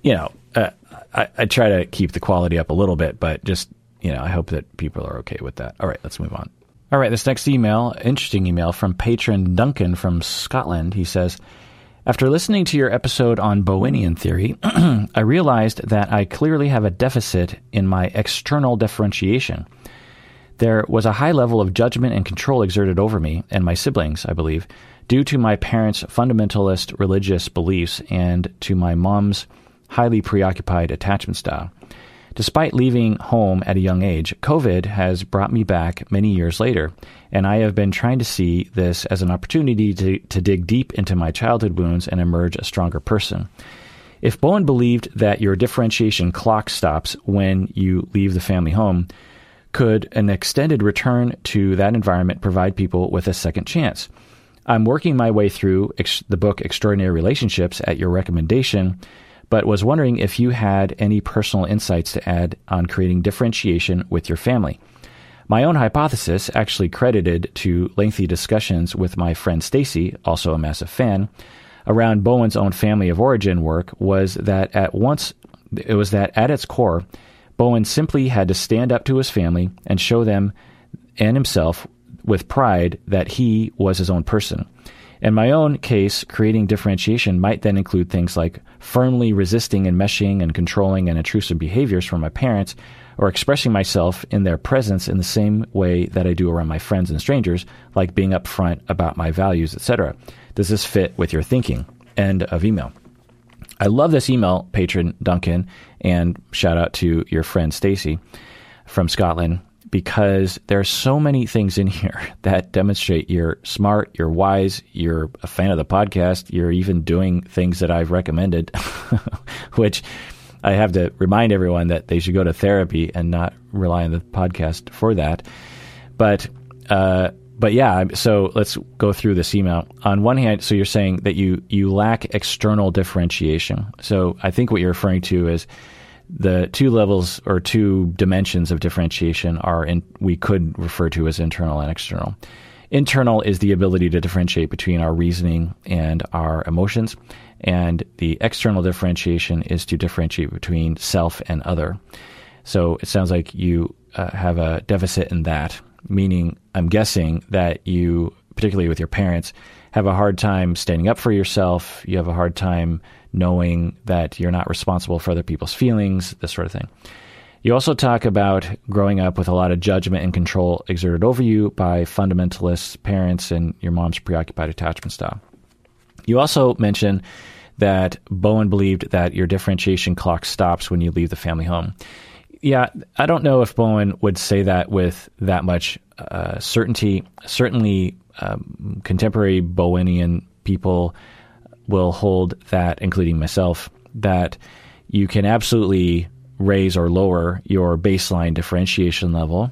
you know, uh, I, I, try to keep the quality up a little bit, but just, you know, I hope that people are okay with that. All right, let's move on. All right, this next email, interesting email from patron Duncan from Scotland. He says, after listening to your episode on Bowenian theory, I realized that I clearly have a deficit in my external differentiation. There was a high level of judgment and control exerted over me and my siblings, I believe, due to my parents' fundamentalist religious beliefs and to my mom's highly preoccupied attachment style. Despite leaving home at a young age, COVID has brought me back many years later, and I have been trying to see this as an opportunity to, to dig deep into my childhood wounds and emerge a stronger person. If Bowen believed that your differentiation clock stops when you leave the family home, could an extended return to that environment provide people with a second chance? I'm working my way through ex- the book Extraordinary Relationships at your recommendation but was wondering if you had any personal insights to add on creating differentiation with your family. My own hypothesis, actually credited to lengthy discussions with my friend Stacy, also a massive fan, around Bowen's own family of origin work was that at once it was that at its core, Bowen simply had to stand up to his family and show them and himself with pride that he was his own person. In my own case, creating differentiation might then include things like firmly resisting enmeshing and controlling and intrusive behaviors from my parents, or expressing myself in their presence in the same way that I do around my friends and strangers, like being upfront about my values, etc. Does this fit with your thinking? End of email. I love this email, patron Duncan, and shout out to your friend Stacy from Scotland because there are so many things in here that demonstrate you're smart, you're wise, you're a fan of the podcast, you're even doing things that I've recommended, which I have to remind everyone that they should go to therapy and not rely on the podcast for that. But, uh, but yeah, so let's go through this email. On one hand, so you're saying that you you lack external differentiation. So I think what you're referring to is the two levels or two dimensions of differentiation are in, we could refer to as internal and external. Internal is the ability to differentiate between our reasoning and our emotions, and the external differentiation is to differentiate between self and other. So it sounds like you uh, have a deficit in that, meaning I'm guessing that you, particularly with your parents, have a hard time standing up for yourself. You have a hard time knowing that you're not responsible for other people's feelings, this sort of thing. You also talk about growing up with a lot of judgment and control exerted over you by fundamentalist parents and your mom's preoccupied attachment style. You also mention that Bowen believed that your differentiation clock stops when you leave the family home. Yeah, I don't know if Bowen would say that with that much uh, certainty. Certainly, um, contemporary Bowenian people will hold that, including myself, that you can absolutely raise or lower your baseline differentiation level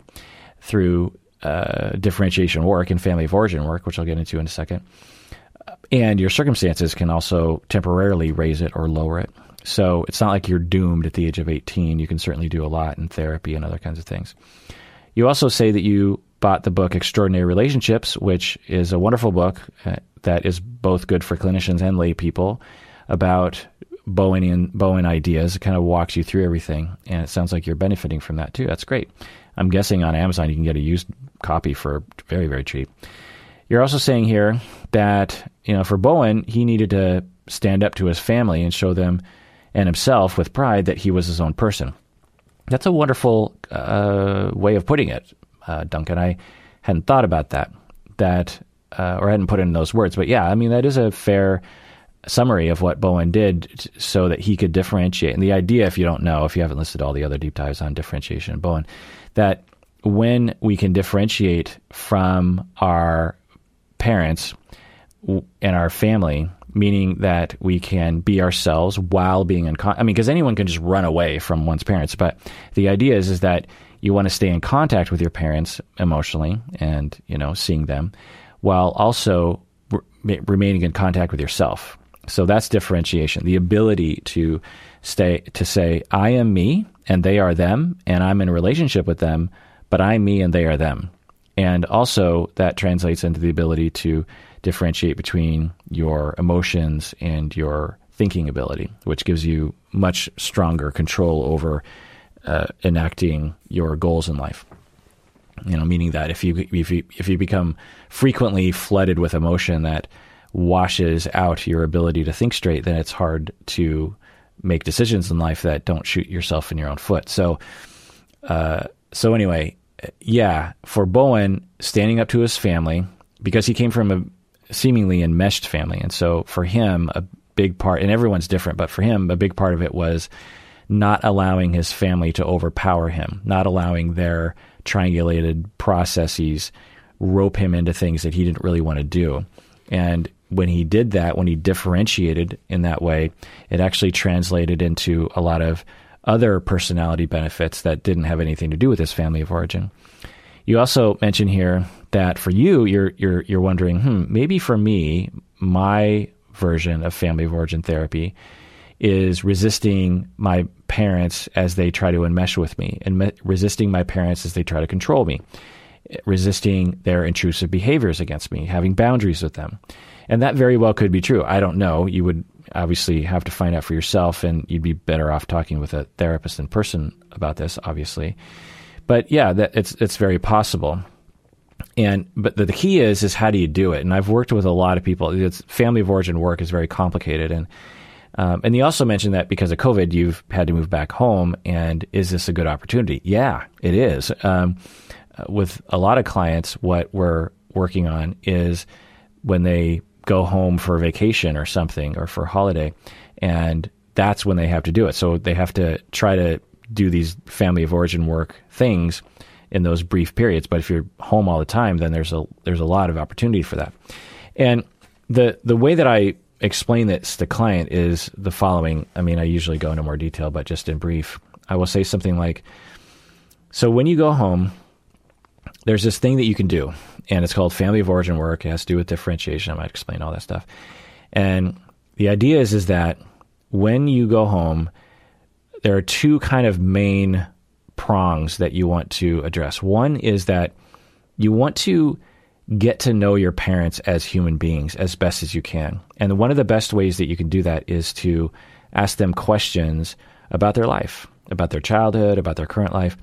through uh, differentiation work and family of origin work, which I'll get into in a second. And your circumstances can also temporarily raise it or lower it. So it's not like you're doomed at the age of 18. You can certainly do a lot in therapy and other kinds of things. You also say that you bought the book Extraordinary Relationships, which is a wonderful book. Uh, that is both good for clinicians and lay people about Bowen Bowen ideas. It kind of walks you through everything, and it sounds like you're benefiting from that too. That's great. I'm guessing on Amazon you can get a used copy for very very cheap. You're also saying here that you know for Bowen he needed to stand up to his family and show them and himself with pride that he was his own person. That's a wonderful uh, way of putting it, uh, Duncan. I hadn't thought about that. That uh, or hadn't put in those words, but yeah, I mean that is a fair summary of what Bowen did so that he could differentiate. And the idea, if you don't know, if you haven't listed all the other deep dives on differentiation, Bowen, that when we can differentiate from our parents and our family, meaning that we can be ourselves while being in. Con- I mean, because anyone can just run away from one's parents, but the idea is is that you want to stay in contact with your parents emotionally and you know seeing them while also re- remaining in contact with yourself. So that's differentiation. The ability to stay to say I am me and they are them and I'm in a relationship with them, but I'm me and they are them. And also that translates into the ability to differentiate between your emotions and your thinking ability, which gives you much stronger control over uh, enacting your goals in life. You know, meaning that if you if you if you become frequently flooded with emotion that washes out your ability to think straight, then it's hard to make decisions in life that don't shoot yourself in your own foot. So, uh, so anyway, yeah, for Bowen, standing up to his family, because he came from a seemingly enmeshed family. And so for him, a big part, and everyone's different, but for him, a big part of it was not allowing his family to overpower him, not allowing their triangulated processes rope him into things that he didn't really want to do. And when he did that, when he differentiated in that way, it actually translated into a lot of other personality benefits that didn't have anything to do with his family of origin. You also mentioned here that for you, you're you're you're wondering, hmm, maybe for me, my version of family of origin therapy is resisting my parents as they try to enmesh with me, and me- resisting my parents as they try to control me, resisting their intrusive behaviors against me, having boundaries with them. And that very well could be true. I don't know. You would obviously have to find out for yourself, and you'd be better off talking with a therapist in person about this, obviously. But yeah, that, it's it's very possible. And but the, the key is is how do you do it? And I've worked with a lot of people. It's family of origin work is very complicated, and um, and you also mentioned that because of COVID, you've had to move back home. And is this a good opportunity? Yeah, it is. Um, with a lot of clients, what we're working on is when they go home for vacation or something or for holiday, and that's when they have to do it. So they have to try to do these family of origin work things in those brief periods. But if you're home all the time, then there's a there's a lot of opportunity for that. And the the way that I explain this to client is the following. I mean, I usually go into more detail, but just in brief, I will say something like, "So when you go home, there's this thing that you can do, and it's called family of origin work. It has to do with differentiation. I might explain all that stuff. And the idea is is that when you go home, there are two kind of main prongs that you want to address. One is that you want to get to know your parents as human beings as best as you can. And one of the best ways that you can do that is to ask them questions about their life, about their childhood, about their current life,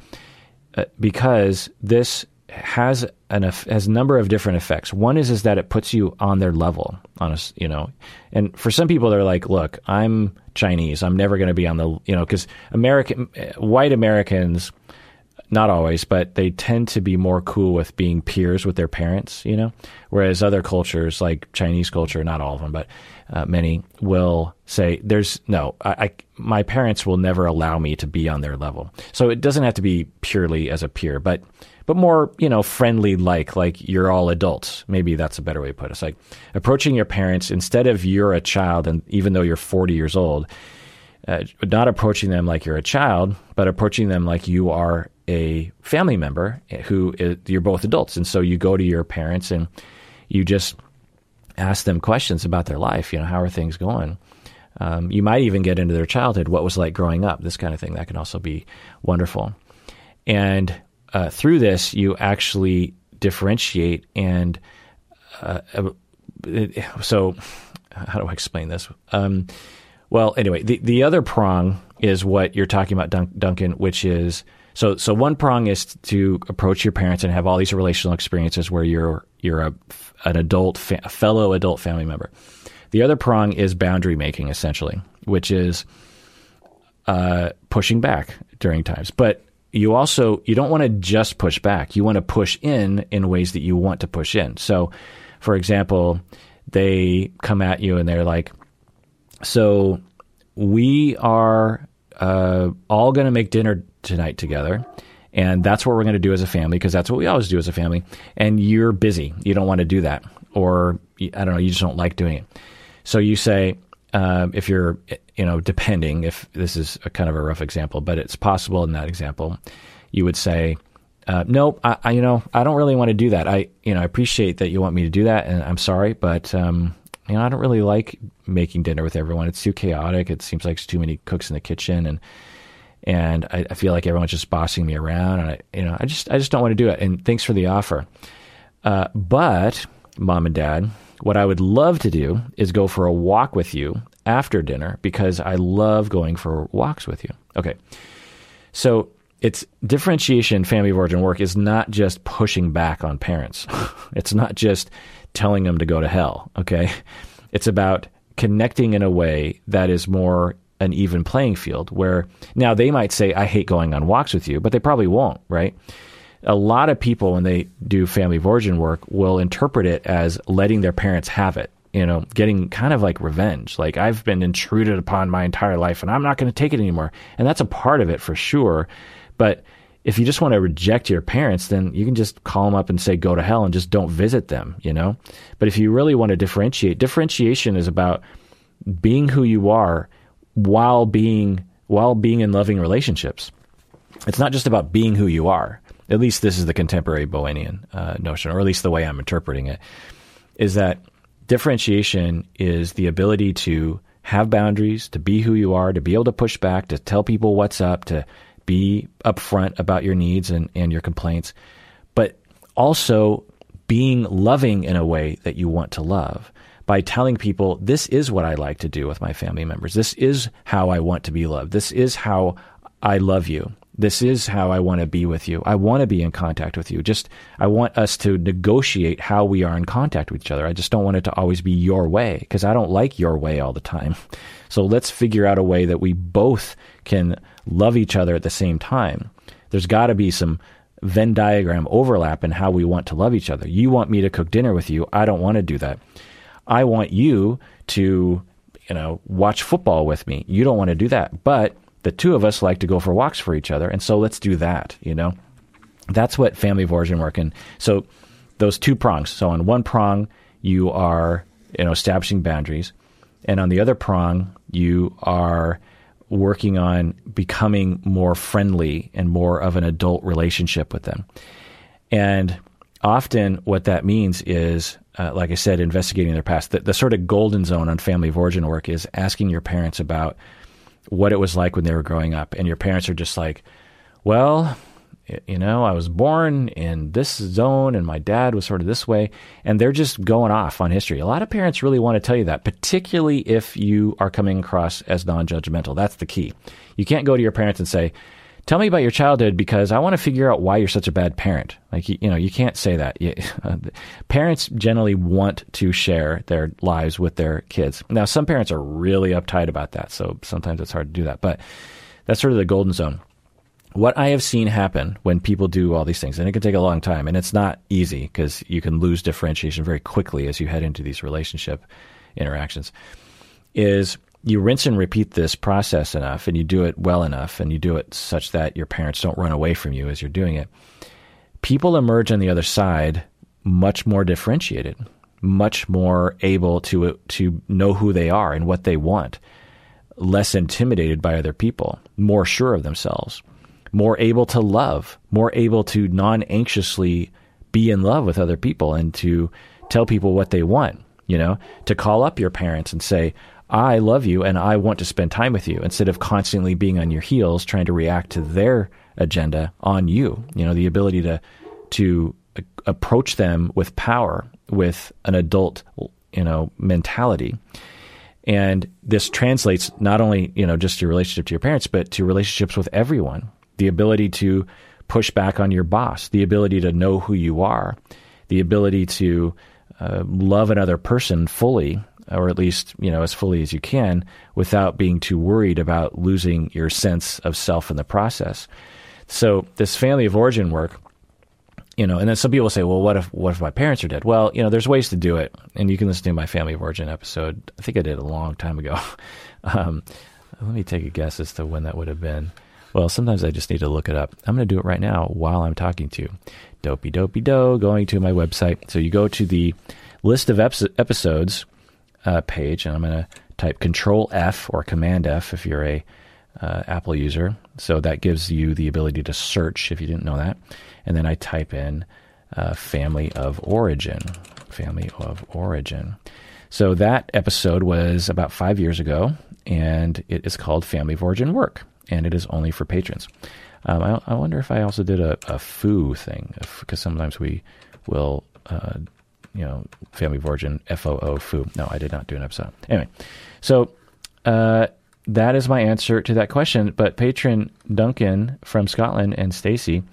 uh, because this has an has a number of different effects. One is is that it puts you on their level, on a, you know, and for some people they're like, look, I'm Chinese, I'm never going to be on the you know because American white Americans, not always, but they tend to be more cool with being peers with their parents, you know, whereas other cultures like Chinese culture, not all of them, but uh, many will say, "There's no, I, I my parents will never allow me to be on their level." So it doesn't have to be purely as a peer, but but more, you know, friendly like, like you're all adults. Maybe that's a better way to put it. It's like approaching your parents instead of you're a child, and even though you're 40 years old, uh, not approaching them like you're a child, but approaching them like you are a family member who is, you're both adults. And so you go to your parents and you just ask them questions about their life. You know, how are things going? Um, you might even get into their childhood, what was like growing up, this kind of thing. That can also be wonderful. And uh, through this, you actually differentiate and uh, so how do I explain this? Um, well, anyway, the the other prong is what you're talking about, Dun- Duncan, which is so so one prong is to approach your parents and have all these relational experiences where you're you're a an adult fa- fellow adult family member. The other prong is boundary making, essentially, which is uh, pushing back during times. But you also you don't want to just push back. You want to push in in ways that you want to push in. So, for example, they come at you and they're like, "So we are uh, all going to make dinner tonight together." And that's what we're going to do as a family because that's what we always do as a family. And you're busy. You don't want to do that. Or, I don't know, you just don't like doing it. So you say, uh, if you're, you know, depending, if this is a kind of a rough example, but it's possible in that example, you would say, uh, "No, I, I, you know, I don't really want to do that. I, you know, I appreciate that you want me to do that, and I'm sorry, but um, you know, I don't really like making dinner with everyone. It's too chaotic. It seems like there's too many cooks in the kitchen, and and I, I feel like everyone's just bossing me around, and I, you know, I just, I just don't want to do it. And thanks for the offer, uh, but mom and dad." What I would love to do is go for a walk with you after dinner because I love going for walks with you. Okay. So it's differentiation family of origin work is not just pushing back on parents. it's not just telling them to go to hell. Okay. It's about connecting in a way that is more an even playing field where now they might say, I hate going on walks with you, but they probably won't, right? a lot of people when they do family of origin work will interpret it as letting their parents have it you know getting kind of like revenge. Like i've been intruded upon my entire life and i'm not going to take it anymore. And that's a part of it for sure. But if you just want to reject your parents then you can just call them up and say go to hell and just don't visit them you know? But if you really want to differentiate differentiation is about being who you are while being while being in loving relationships. It's not just about being who you are. At least this is the contemporary Bowenian uh, notion, or at least the way I'm interpreting it, is that differentiation is the ability to have boundaries, to be who you are, to be able to push back, to tell people what's up, to be upfront about your needs and, and your complaints, but also being loving in a way that you want to love by telling people, this is what I like to do with my family members. This is how I want to be loved. This is how I love you this is how I want to be with you. I want to be in contact with you. Just, I want us to negotiate how we are in contact with each other. I just don't want it to always be your way because I don't like your way all the time. So let's figure out a way that we both can love each other at the same time. There's got to be some Venn diagram overlap in how we want to love each other. You want me to cook dinner with you. I don't want to do that. I want you to, you know, watch football with me. You don't want to do that. But the two of us like to go for walks for each other, and so let's do that. You know, that's what family of origin work. And so those two prongs. So on one prong, you are you know establishing boundaries, and on the other prong, you are working on becoming more friendly and more of an adult relationship with them. And often, what that means is, uh, like I said, investigating their past. The, the sort of golden zone on family of origin work is asking your parents about what it was like when they were growing up, and your parents are just like, well, you know, I was born in this zone and my dad was sort of this way. And they're just going off on history. A lot of parents really want to tell you that, particularly if you are coming across as non judgmental. That's the key. You can't go to your parents and say, tell me about your childhood because I want to figure out why you're such a bad parent. Like, you, you know, you can't say that. You, uh, parents generally want to share their lives with their kids. Now, some parents are really uptight about that, so sometimes it's hard to do that, but that's sort of the golden zone. What I have seen happen when people do all these things, and it can take a long time, and it's not easy because you can lose differentiation very quickly as you head into these relationship interactions, is you rinse and repeat this process enough and you do it well enough and you do it such that your parents don't run away from you as you're doing it, people emerge on the other side much more differentiated, much more able to to know who they are and what they want, less intimidated by other people, more sure of themselves, more able to love, more able to non-anxiously be in love with other people and to tell people what they want, you know, to call up your parents and say, I love you and I want to spend time with you instead of constantly being on your heels trying to react to their agenda on you. You know, the ability to to approach them with power, with an adult, you know, mentality. And this translates not only, you know, just your relationship to your parents, but to relationships with everyone. The ability to push back on your boss, the ability to know who you are, the ability to uh, love another person fully or at least you know as fully as you can, without being too worried about losing your sense of self in the process. So this family of origin work, you know, and then some people say, well, what if what if my parents are dead? Well, you know, there's ways to do it, and you can listen to my family of origin episode. I think I did a long time ago. um, let me take a guess as to when that would have been. Well, sometimes I just need to look it up. I'm going to do it right now while I'm talking to you. Dopey dopey do, going to my website. So you go to the list of episodes uh, page, and I'm going to type Control F or Command F if you're a uh, Apple user. So that gives you the ability to search if you didn't know that. And then I type in uh, Family of Origin. Family of Origin. So that episode was about five years ago, and it is called Family of Origin Work, and it is only for patrons. Um, I, I, wonder if I also did a, a foo thing, because sometimes we will uh, you know, family of origin, FOO, foo. No, I did not do an episode. Anyway, so uh, that is my answer to that question. But patron Duncan from Scotland and Stacy,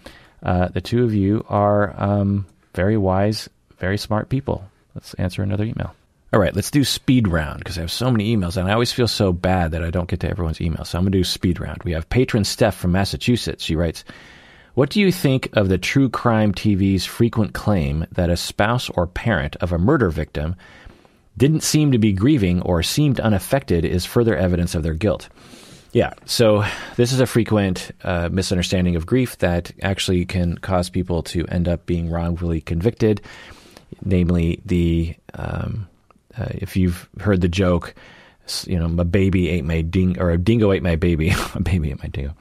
uh, the two of you are um, very wise, very smart people. Let's answer another email. All right, let's do speed round because I have so many emails and I always feel so bad that I don't get to everyone's email. So I'm going to do speed round. We have patron Steph from Massachusetts. She writes, What do you think of the true crime TV's frequent claim that a spouse or parent of a murder victim didn't seem to be grieving or seemed unaffected is further evidence of their guilt? Yeah, so this is a frequent uh, misunderstanding of grief that actually can cause people to end up being wrongfully convicted. Namely, the um, uh, if you've heard the joke, you know, my baby ate my ding or a dingo ate my baby, a baby ate my dingo.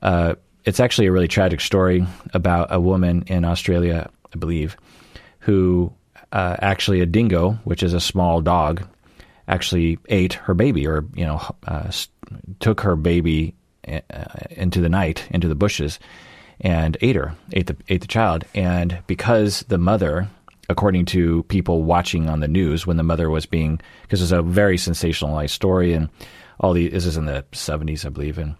Uh, it's actually a really tragic story about a woman in Australia, I believe, who uh, actually a dingo, which is a small dog, actually ate her baby, or you know, uh, took her baby uh, into the night, into the bushes, and ate her, ate the ate the child. And because the mother, according to people watching on the news, when the mother was being, because it's a very sensationalized story, and all the this is in the seventies, I believe, and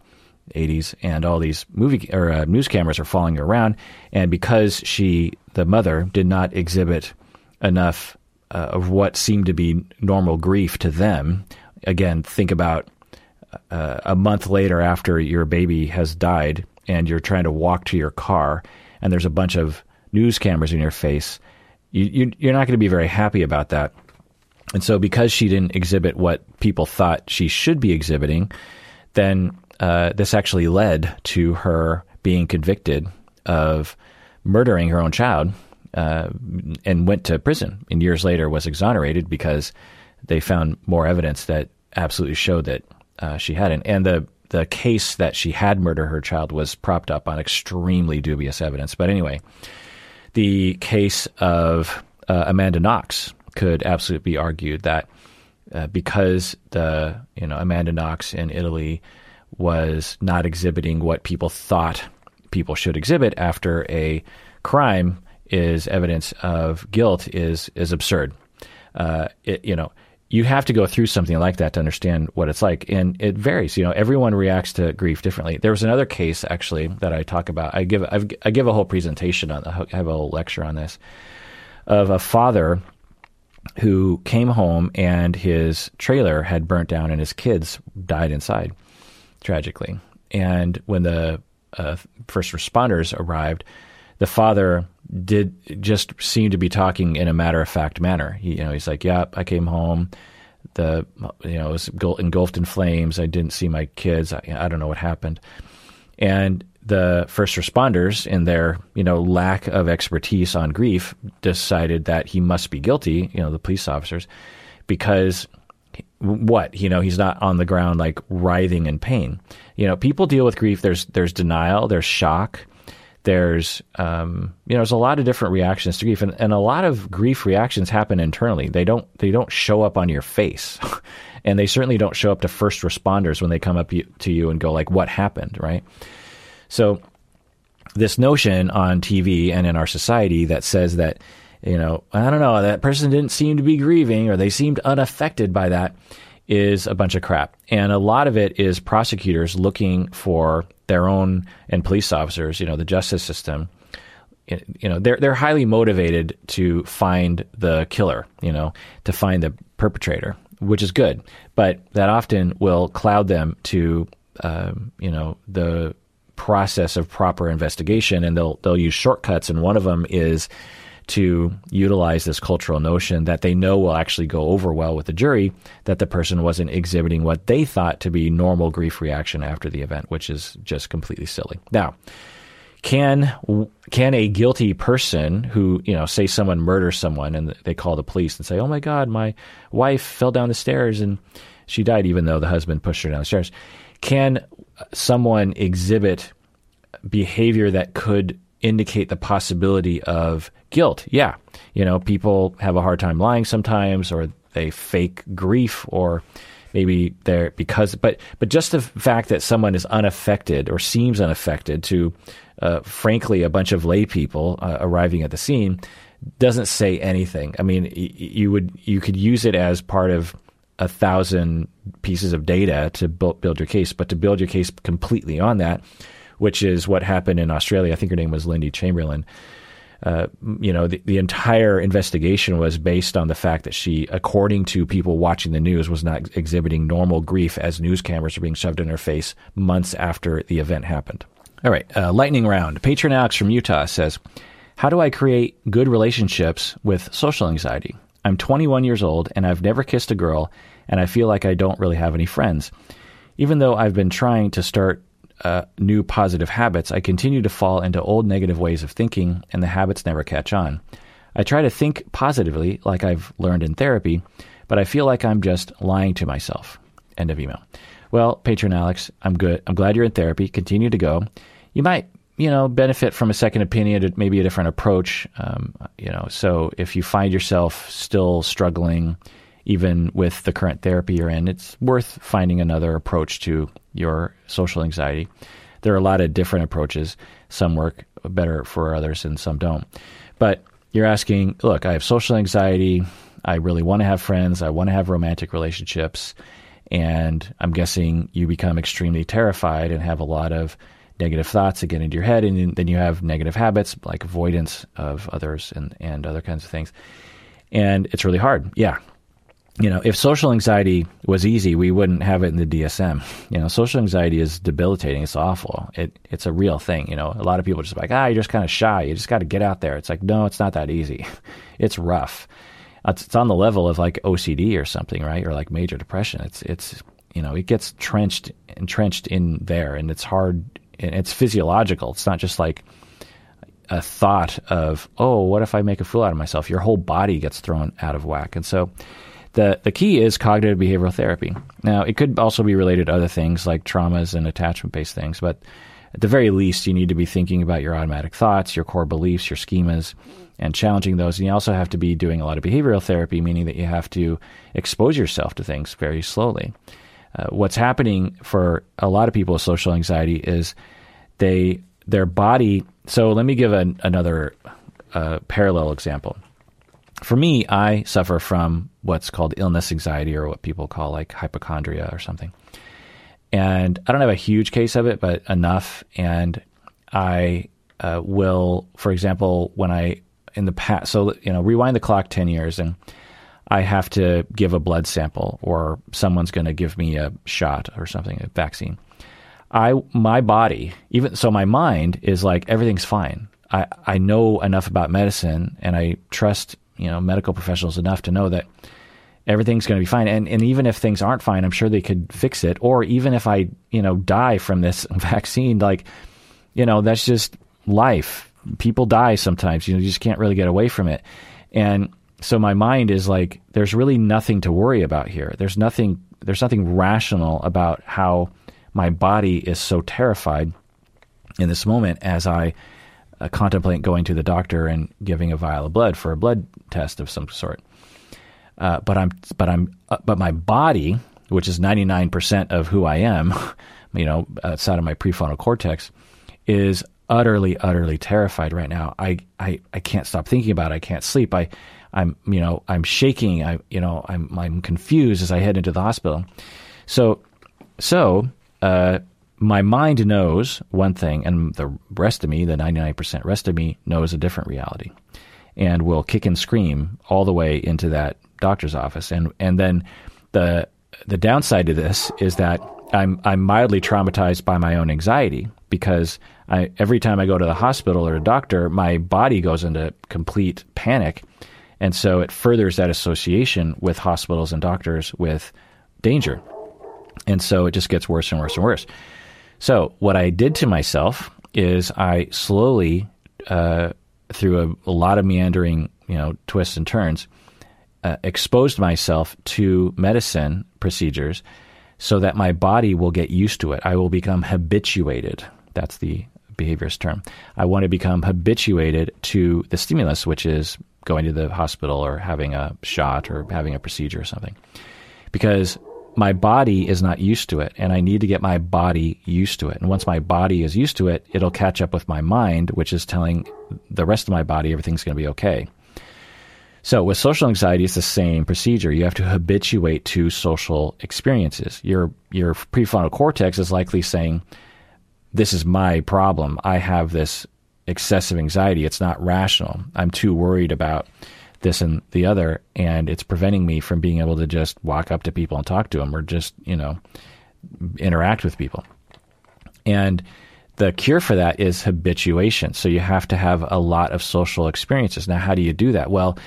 80s, and all these movie or uh, news cameras are following her around. And because she, the mother, did not exhibit enough uh, of what seemed to be normal grief to them, again, think about uh, a month later after your baby has died, and you're trying to walk to your car, and there's a bunch of news cameras in your face. You, you, you're not going to be very happy about that. And so, because she didn't exhibit what people thought she should be exhibiting, then uh, this actually led to her being convicted of murdering her own child uh, and went to prison. And years later, was exonerated because they found more evidence that absolutely showed that uh, she hadn't. And the the case that she had murdered her child was propped up on extremely dubious evidence. But anyway, the case of uh, Amanda Knox could absolutely be argued that uh, because the you know Amanda Knox in Italy was not exhibiting what people thought people should exhibit after a crime is evidence of guilt is is absurd. Uh, it, you know, you have to go through something like that to understand what it's like, and it varies. You know, everyone reacts to grief differently. There was another case actually that I talk about. I give I've, I give a whole presentation on. I have a whole lecture on this of a father who came home and his trailer had burnt down and his kids died inside tragically. And when the uh, first responders arrived, the father did just seem to be talking in a matter of fact manner. He, you know, he's like, "Yeah, I came home. The you know it was engulfed in flames. I didn't see my kids. I, I don't know what happened." And the first responders, in their you know lack of expertise on grief, decided that he must be guilty. You know, the police officers, because what you know he's not on the ground like writhing in pain. You know people deal with grief. There's there's denial there's shock there's um, you know there's a lot of different reactions to grief and, and a lot of grief reactions happen internally. They don't they don't show up on your face and they certainly don't show up to first responders when they come up to you and go like what happened? Right? So this notion on TV and in our society that says that you know, I don't know, that person didn't seem to be grieving or they seemed unaffected by that is a bunch of crap. And a lot of it is prosecutors looking for their own and police officers, you know, the justice system. You know, they're they're highly motivated to find the killer, you know, to find the perpetrator, which is good. But that often will cloud them to, um, you know, the process of proper investigation, and they'll they'll use shortcuts. And one of them is to utilize this cultural notion that they know will actually go over well with the jury that the person wasn't exhibiting what they thought to be normal grief reaction after the event, which is just completely silly. Now, can can a guilty person who you know say someone murders someone and they call the police and say, "Oh my God, my wife fell down the stairs and she died," even though the husband pushed her down the stairs, can someone exhibit behavior that could indicate the possibility of guilt. Yeah. You know, people have a hard time lying sometimes or they fake grief or maybe they're because but but just the fact that someone is unaffected or seems unaffected to uh, frankly a bunch of lay people uh, arriving at the scene doesn't say anything. I mean, y- you would you could use it as part of a thousand pieces of data to build, build your case, but to build your case completely on that, which is what happened in Australia. I think her name was Lindy Chamberlain. Uh, you know, the, the entire investigation was based on the fact that she, according to people watching the news, was not exhibiting normal grief as news cameras were being shoved in her face months after the event happened. All right, uh, lightning round. Patron Alex from Utah says, "How do I create good relationships with social anxiety? I'm 21 years old and I've never kissed a girl, and I feel like I don't really have any friends. Even though I've been trying to start uh, new positive habits, I continue to fall into old negative ways of thinking, and the habits never catch on. I try to think positively, like I've learned in therapy, but I feel like I'm just lying to myself." End of email. Well, patron Alex, I'm good. I'm glad you're in therapy. Continue to go. You might, you know, benefit from a second opinion, maybe a different approach. Um, you know, so if you find yourself still struggling, even with the current therapy you're in, it's worth finding another approach to your social anxiety. There are a lot of different approaches. Some work better for others and some don't. But you're asking, look, I have social anxiety. I really want to have friends. I want to have romantic relationships and I'm guessing you become extremely terrified and have a lot of negative thoughts that get into your head, and then you have negative habits like avoidance of others and, and other kinds of things. And it's really hard. Yeah. You know, if social anxiety was easy, we wouldn't have it in the DSM. You know, social anxiety is debilitating. It's awful. It, it's a real thing. You know, a lot of people are just like, ah, you're just kind of shy. You just got to get out there. It's like, no, it's not that easy. It's rough it's on the level of like OCD or something, right? Or like major depression. It's it's you know it gets trenched entrenched in there, and it's hard. And it's physiological. It's not just like a thought of oh, what if I make a fool out of myself? Your whole body gets thrown out of whack, and so. The, the key is cognitive behavioral therapy. Now, it could also be related to other things like traumas and attachment based things, but at the very least, you need to be thinking about your automatic thoughts, your core beliefs, your schemas, and challenging those. And you also have to be doing a lot of behavioral therapy, meaning that you have to expose yourself to things very slowly. Uh, what's happening for a lot of people with social anxiety is they their body. So let me give an, another uh, parallel example. For me, I suffer from what's called illness anxiety, or what people call like hypochondria or something. And I don't have a huge case of it, but enough. And I uh, will, for example, when I in the past. So you know, rewind the clock ten years, and I have to give a blood sample, or someone's going to give me a shot or something, a vaccine. I my body, even so, my mind is like everything's fine. I I know enough about medicine, and I trust you know medical professionals enough to know that everything's going to be fine. And and even if things aren't fine, I'm sure they could fix it. Or even if I you know die from this vaccine, like you know that's just life people die sometimes. You know, you just can't really get away from it. And so my mind is like, there's really nothing to worry about here. There's nothing. There's nothing rational about how my body is so terrified in this moment as I uh, contemplate going to the doctor and giving a vial of blood for a blood test of some sort. Uh, but I'm, but I'm, uh, but my body, which is 99% of who I am, you know, outside of my prefrontal cortex, is utterly, utterly terrified right now. I, I, I can't stop thinking about it. I can't sleep. I, I'm, you know, I'm shaking. I, you know, I'm, I'm confused as I head into the hospital. So, so, uh, my mind knows one thing, and the rest of me, the 99% rest of me, knows a different reality, and will kick and scream all the way into that doctor's office. And and then the the downside to this is that I'm I'm mildly traumatized by my own anxiety because I, every time I go to the hospital or a doctor, my body goes into complete panic. And so it furthers that association with hospitals and doctors with danger. And so it just gets worse and worse and worse. So what I did to myself is I slowly, uh, through a, a, lot of meandering, you know, twists and turns, uh, exposed myself to medicine procedures so that my body will get used to it. I will become habituated. That's the behaviorist term. I want to become habituated to the stimulus, which is going to the hospital or having a shot or having a procedure or something. Because my body is not used to it, and I need to get my body used to it. And once my body is used to it, it'll catch up with my mind, which is telling the rest of my body everything's going to be okay. So with social anxiety, it's the same procedure. You have to habituate to social experiences. Your your prefrontal cortex is likely saying, this is my problem. I have this excessive anxiety. It's not rational. I'm too worried about this and the other, and it's preventing me from being able to just walk up to people and talk to them or just, you know, interact with people. And the cure for that is habituation. So you have to have a lot of social experiences. Now, how do you do that? Well,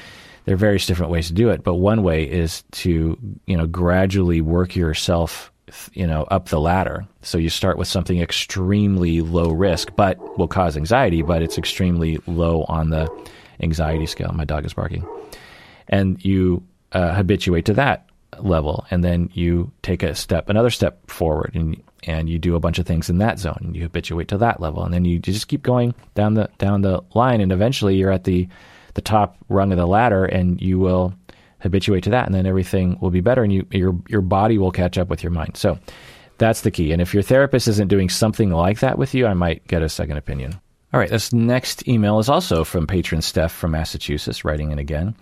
there are various different ways to do it, but one way is to you know gradually work yourself you know up the ladder. So you start with something extremely low risk, but will cause anxiety, but it's extremely low on the anxiety scale. My dog is barking, and you uh, habituate to that level, and then you take a step, another step forward, and and you do a bunch of things in that zone, and you habituate to that level, and then you just keep going down the down the line, and eventually you're at the the top rung of the ladder, and you will habituate to that, and then everything will be better, and you your your body will catch up with your mind. So that's the key. And if your therapist isn't doing something like that with you, I might get a second opinion. All right, this next email is also from patron Steph from Massachusetts, writing in again.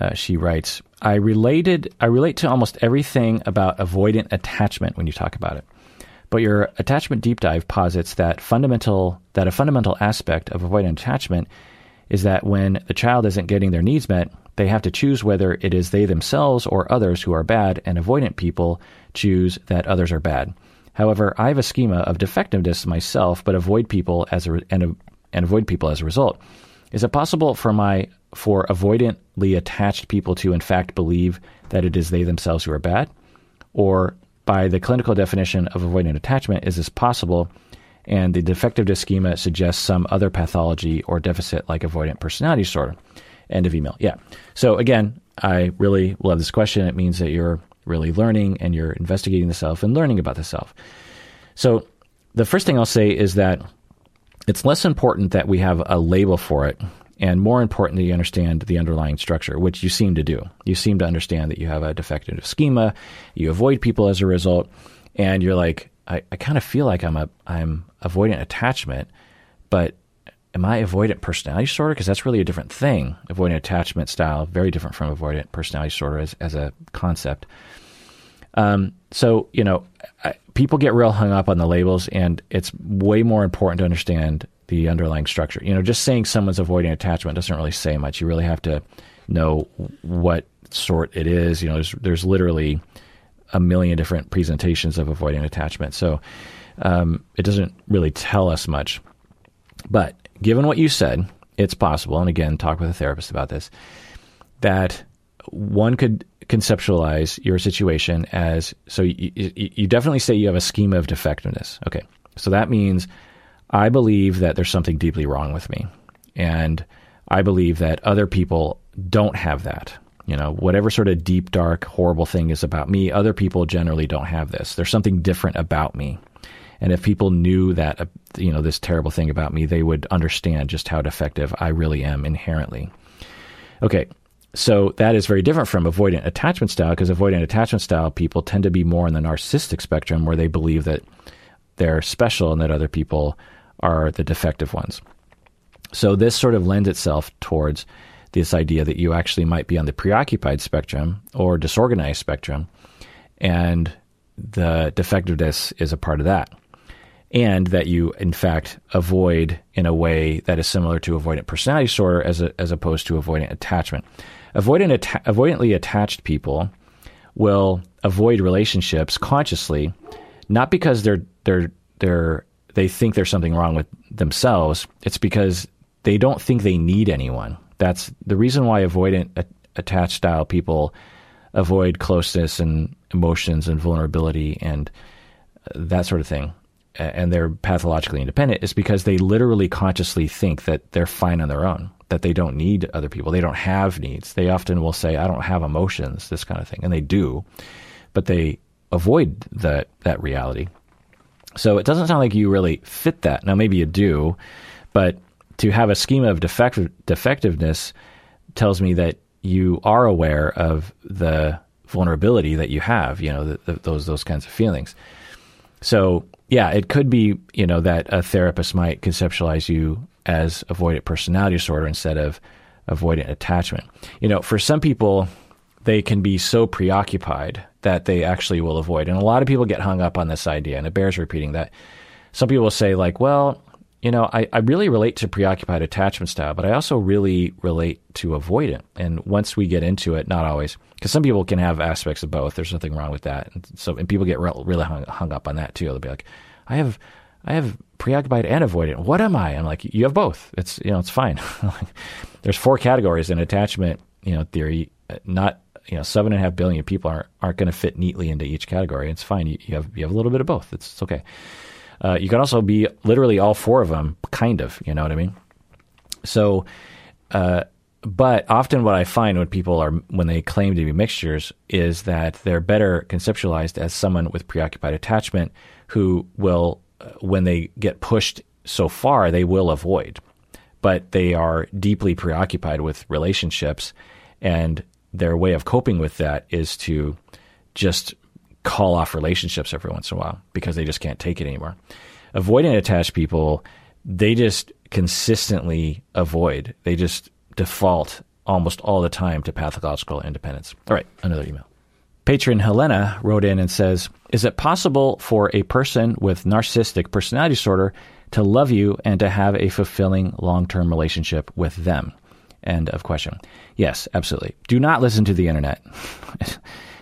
Uh, she writes, "I related, I relate to almost everything about avoidant attachment when you talk about it, but your attachment deep dive posits that fundamental that a fundamental aspect of avoidant attachment is that when the child isn't getting their needs met, they have to choose whether it is they themselves or others who are bad, and avoidant people choose that others are bad. However, I have a schema of defectiveness myself, but avoid people as a, and, and avoid people as a result. Is it possible for my for avoidantly attached people to in fact believe that it is they themselves who are bad? Or by the clinical definition of avoidant attachment, is this possible and the defectiveness schema suggests some other pathology or deficit like avoidant personality disorder. End of email. Yeah. So again, I really love this question. It means that you're really learning and you're investigating the self and learning about the self. So the first thing I'll say is that it's less important that we have a label for it and more important that you understand the underlying structure, which you seem to do. You seem to understand that you have a defective schema, you avoid people as a result, and you're like, I, I kind of feel like I'm a I'm avoidant attachment, but am I avoidant personality disorder? Because that's really a different thing. Avoidant attachment style, very different from avoidant personality disorder as, as a concept. Um, so, you know, I, people get real hung up on the labels, and it's way more important to understand the underlying structure. You know, just saying someone's avoiding attachment doesn't really say much. You really have to know what sort it is. You know, there's, there's literally a million different presentations of avoiding attachment. So um, it doesn't really tell us much. But given what you said, it's possible, and again, talk with a therapist about this, that one could conceptualize your situation as so you, you, definitely say you have a schema of defectiveness. Okay. So that means I believe that there's something deeply wrong with me. And I believe that other people don't have that. You know, whatever sort of deep, dark, horrible thing is about me, other people generally don't have this. There's something different about me. And if people knew that, uh, you know, this terrible thing about me, they would understand just how defective I really am inherently. Okay, so that is very different from avoidant attachment style because avoidant attachment style people tend to be more in the narcissistic spectrum where they believe that they're special and that other people are the defective ones. So this sort of lends itself towards this idea that you actually might be on the preoccupied spectrum or disorganized spectrum, and the defectiveness is a part of that. And that you, in fact, avoid in a way that is similar to avoidant personality disorder as, a, as opposed to avoidant attachment. Avoidant atta- avoidantly attached people will avoid relationships consciously, not because they're they're they're they think there's something wrong with themselves. It's because they don't think they need anyone. That's the reason why avoidant attached style people avoid closeness and emotions and vulnerability and uh, that sort of thing. And they're pathologically independent is because they literally consciously think that they're fine on their own, that they don't need other people. They don't have needs. They often will say, I don't have emotions, this kind of thing. And they do, but they avoid that, that reality. So it doesn't sound like you really fit that. Now, maybe you do, but to have a schema of defective, defectiveness tells me that you are aware of the vulnerability that you have, you know, the, the, those those kinds of feelings. So, yeah, it could be, you know, that a therapist might conceptualize you as avoidant personality disorder instead of avoidant attachment. You know, for some people, they can be so preoccupied that they actually will avoid. And a lot of people get hung up on this idea, and it bears repeating that. Some people will say, like, well, you know, I, I really relate to preoccupied attachment style, but I also really relate to avoidant. And once we get into it, not always, because some people can have aspects of both. There's nothing wrong with that. And so, and people get re- really hung, hung up on that too. They'll be like, I have I have preoccupied and avoidant. What am I? I'm like, you have both. It's you know, it's fine. There's four categories in attachment, you know, theory. Uh, not you know, seven and a half billion people aren't aren't going to fit neatly into each category. It's fine. You, you, have you have a little bit of both. It's, it's okay. Uh, you can also be literally all four of them, kind of. You know what I mean? So, uh, but often what I find when people are when they claim to be mixtures is that they're better conceptualized as someone with preoccupied attachment who will, uh, when they get pushed so far, they will avoid, but they are deeply preoccupied with relationships, and their way of coping with that is to just call off relationships every once in a while because they just can't take it anymore. Avoidant attached people, they just consistently avoid. They just default almost all the time to pathological independence. All right, another email. Patron Helena wrote in and says, Is it possible for a person with narcissistic personality disorder to love you and to have a fulfilling long term relationship with them? End of question. Yes, absolutely. Do not listen to the internet.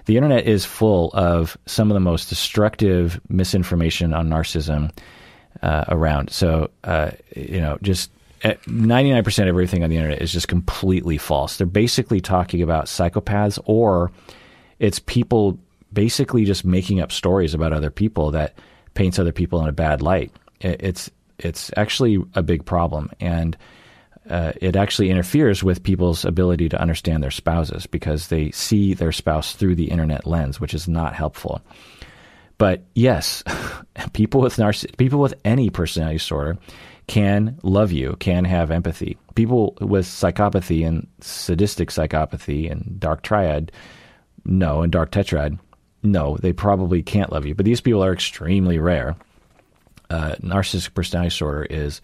the internet is full of some of the most destructive misinformation on narcissism uh, around. So, uh, you know, just 99% of everything on the internet is just completely false. They're basically talking about psychopaths or it's people basically just making up stories about other people that paints other people in a bad light. It's it's actually a big problem and uh, it actually interferes with people's ability to understand their spouses because they see their spouse through the internet lens, which is not helpful. But yes, people with narciss- people with any personality disorder can love you, can have empathy. People with psychopathy and sadistic psychopathy and dark triad, no, and dark tetrad, no, they probably can't love you. But these people are extremely rare. Uh, narcissistic personality disorder is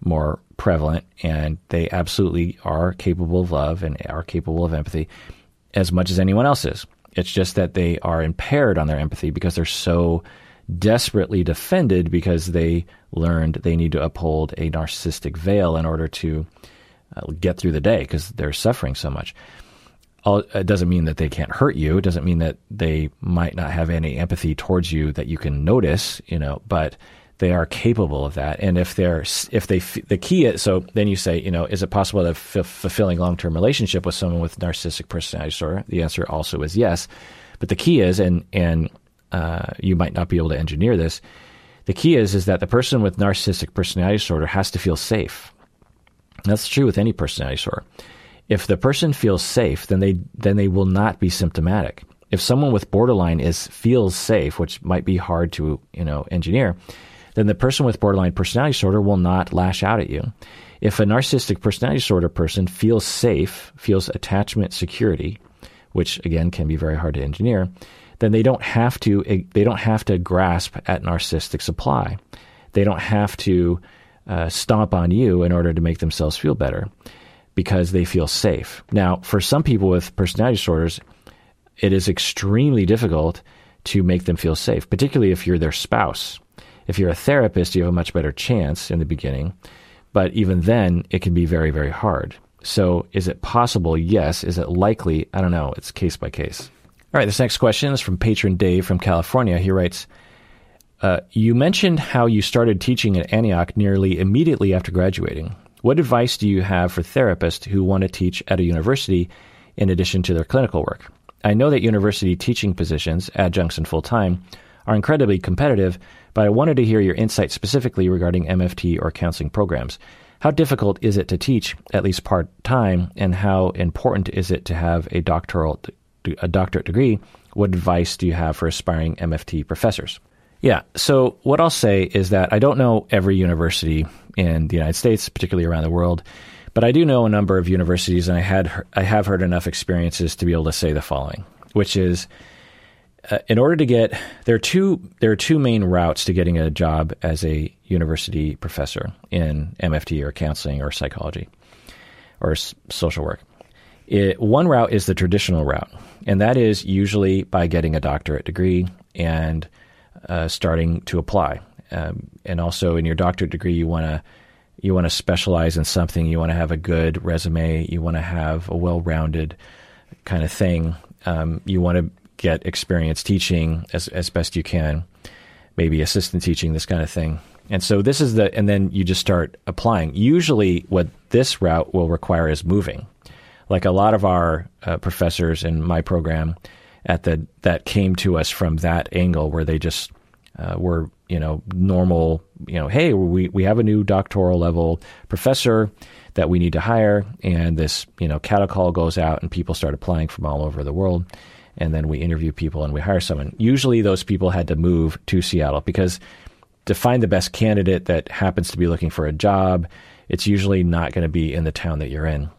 more prevalent, and they absolutely are capable of love and are capable of empathy as much as anyone else is. It's just that they are impaired on their empathy because they're so desperately defended because they learned they need to uphold a narcissistic veil in order to uh, get through the day because they're suffering so much. It doesn't mean that they can't hurt you. It doesn't mean that they might not have any empathy towards you that you can notice, you know, but they are capable of that. And if they're, if they, the key is, so then you say, you know, is it possible to f- fulfilling long term relationship with someone with narcissistic personality disorder? The answer also is yes. But the key is, and, and uh, you might not be able to engineer this. The key is is that the person with narcissistic personality disorder has to feel safe. That's true with any personality disorder. If the person feels safe, then they then they will not be symptomatic. If someone with borderline is feels safe, which might be hard to you know engineer, then the person with borderline personality disorder will not lash out at you. If a narcissistic personality disorder person feels safe, feels attachment security, which again can be very hard to engineer, then they don't have to they don't have to grasp at narcissistic supply. They don't have to uh, stomp on you in order to make themselves feel better because they feel safe. Now, for some people with personality disorders, it is extremely difficult to make them feel safe, particularly if you're their spouse. If you're a therapist, you have a much better chance in the beginning, but even then, it can be very, very hard. So, is it possible? Yes. Is it likely? I don't know. It's case by case. All right, this next question is from patron Dave from California. He writes, uh, You mentioned how you started teaching at Antioch nearly immediately after graduating. What advice do you have for therapists who want to teach at a university in addition to their clinical work? I know that university teaching positions, adjuncts and full time, are incredibly competitive, but I wanted to hear your insight specifically regarding MFT or counseling programs. How difficult is it to teach, at least part time, and how important is it to have a doctoral a doctorate degree, what advice do you have for aspiring MFT professors? Yeah, so what I'll say is that I don't know every university in the United States, particularly around the world, but I do know a number of universities, and I had I have heard enough experiences to be able to say the following, which is, uh, in order to get there are two there are two main routes to getting a job as a university professor in MFT or counseling or psychology or s- social work. It, one route is the traditional route, and that is usually by getting a doctorate degree and uh, starting to apply. Um, and also, in your doctorate degree, you want to you want to specialize in something. You want to have a good resume. You want to have a well-rounded kind of thing. Um, you want to get experience teaching as as best you can, maybe assistant teaching, this kind of thing. And so this is the, and then you just start applying. Usually, what this route will require is moving. Like a lot of our uh, professors in my program at the that came to us from that angle where they just uh, were you know normal you know hey we we have a new doctoral level professor that we need to hire and this you know cattle call goes out and people start applying from all over the world and then we interview people and we hire someone. Usually those people had to move to Seattle because to find the best candidate that happens to be looking for a job it's usually not going to be in the town that you're in.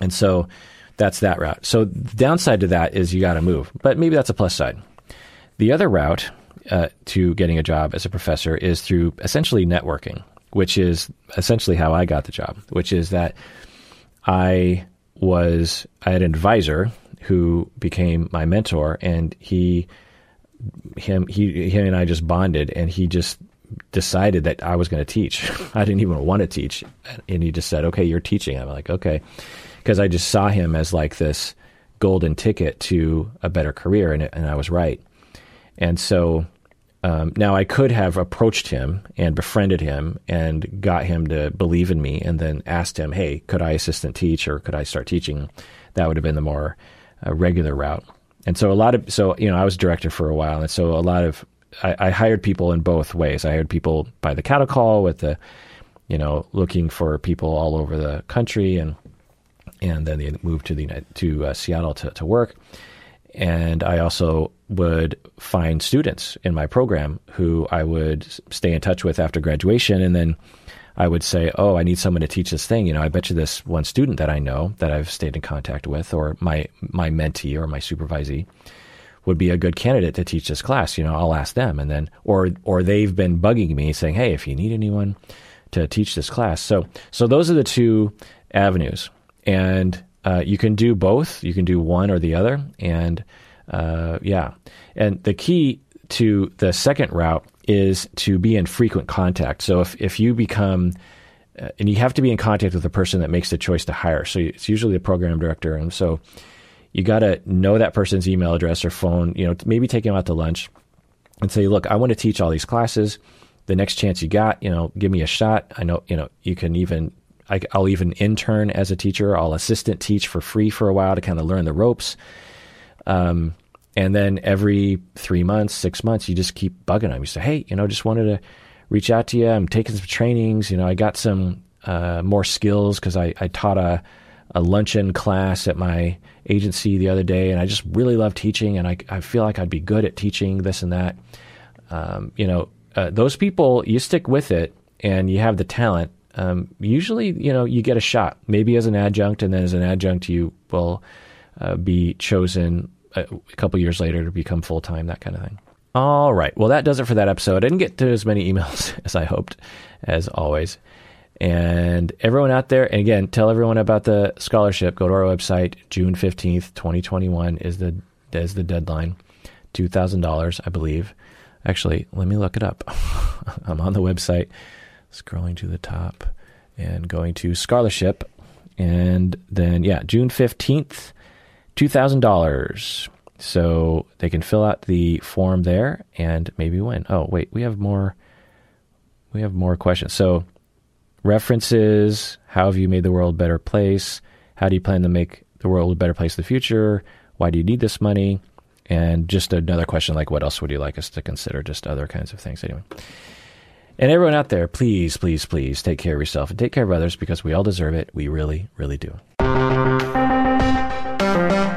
And so that's that route. So the downside to that is you got to move but maybe that's a plus side. The other route uh, to getting a job as a professor is through essentially networking, which is essentially how I got the job, which is that I was I had an advisor who became my mentor, and he him he him and I just bonded, and he just decided that I was going to teach. I didn't even want to teach, and he just said, "Okay, you're teaching." I'm like, "Okay," because I just saw him as like this golden ticket to a better career, and and I was right. And so um, now I could have approached him and befriended him and got him to believe in me, and then asked him, "Hey, could I assistant teach or could I start teaching?" That would have been the more uh, regular route. And so a lot of so you know I was director for a while, and so a lot of I, I hired people in both ways. I hired people by the cattle call with the you know looking for people all over the country, and and then they moved to the to uh, Seattle to to work. And I also would find students in my program who I would stay in touch with after graduation. And then I would say, Oh, I need someone to teach this thing. You know, I bet you this one student that I know that I've stayed in contact with, or my, my mentee or my supervisee would be a good candidate to teach this class. You know, I'll ask them. And then, or, or they've been bugging me saying, Hey, if you need anyone to teach this class. So, so those are the two avenues. And, uh, you can do both. You can do one or the other. And, uh, yeah. And the key to the second route is to be in frequent contact. So if, if you become, uh, and you have to be in contact with the person that makes the choice to hire. So it's usually the program director. And so you got to know that person's email address or phone, you know, maybe take them out to lunch and say, look, I want to teach all these classes. The next chance you got, you know, give me a shot. I know, you know, you can even, I, I'll even intern as a teacher. I'll assistant teach for free for a while to kind of learn the ropes. Um, and then every three months, six months, you just keep bugging them. You say, hey, you know, just wanted to reach out to you. I'm taking some trainings. You know, I got some uh, more skills because I, I taught a, a luncheon class at my agency the other day, and I just really love teaching, and I, I feel like I'd be good at teaching this and that. Um, you know, uh, those people, you stick with it and you have the talent. Um, usually, you know, you get a shot, maybe as an adjunct, and then as an adjunct, you will uh, be chosen a, a couple years later to become full time, that kind of thing. All right. Well, that does it for that episode. I didn't get to as many emails as I hoped, as always. And everyone out there, and again, tell everyone about the scholarship. Go to our website. June fifteenth, twenty twenty one is the is the deadline. Two thousand dollars, I believe. Actually, let me look it up. I'm on the website, scrolling to the top, and going to scholarship, and then yeah, June fifteenth $2,000. So they can fill out the form there and maybe win. Oh, wait, we have more we have more questions. So references, how have you made the world a better place? How do you plan to make the world a better place in the future? Why do you need this money? And just another question like what else would you like us to consider? Just other kinds of things anyway. And everyone out there, please, please, please take care of yourself and take care of others because we all deserve it. We really, really do. Thank you.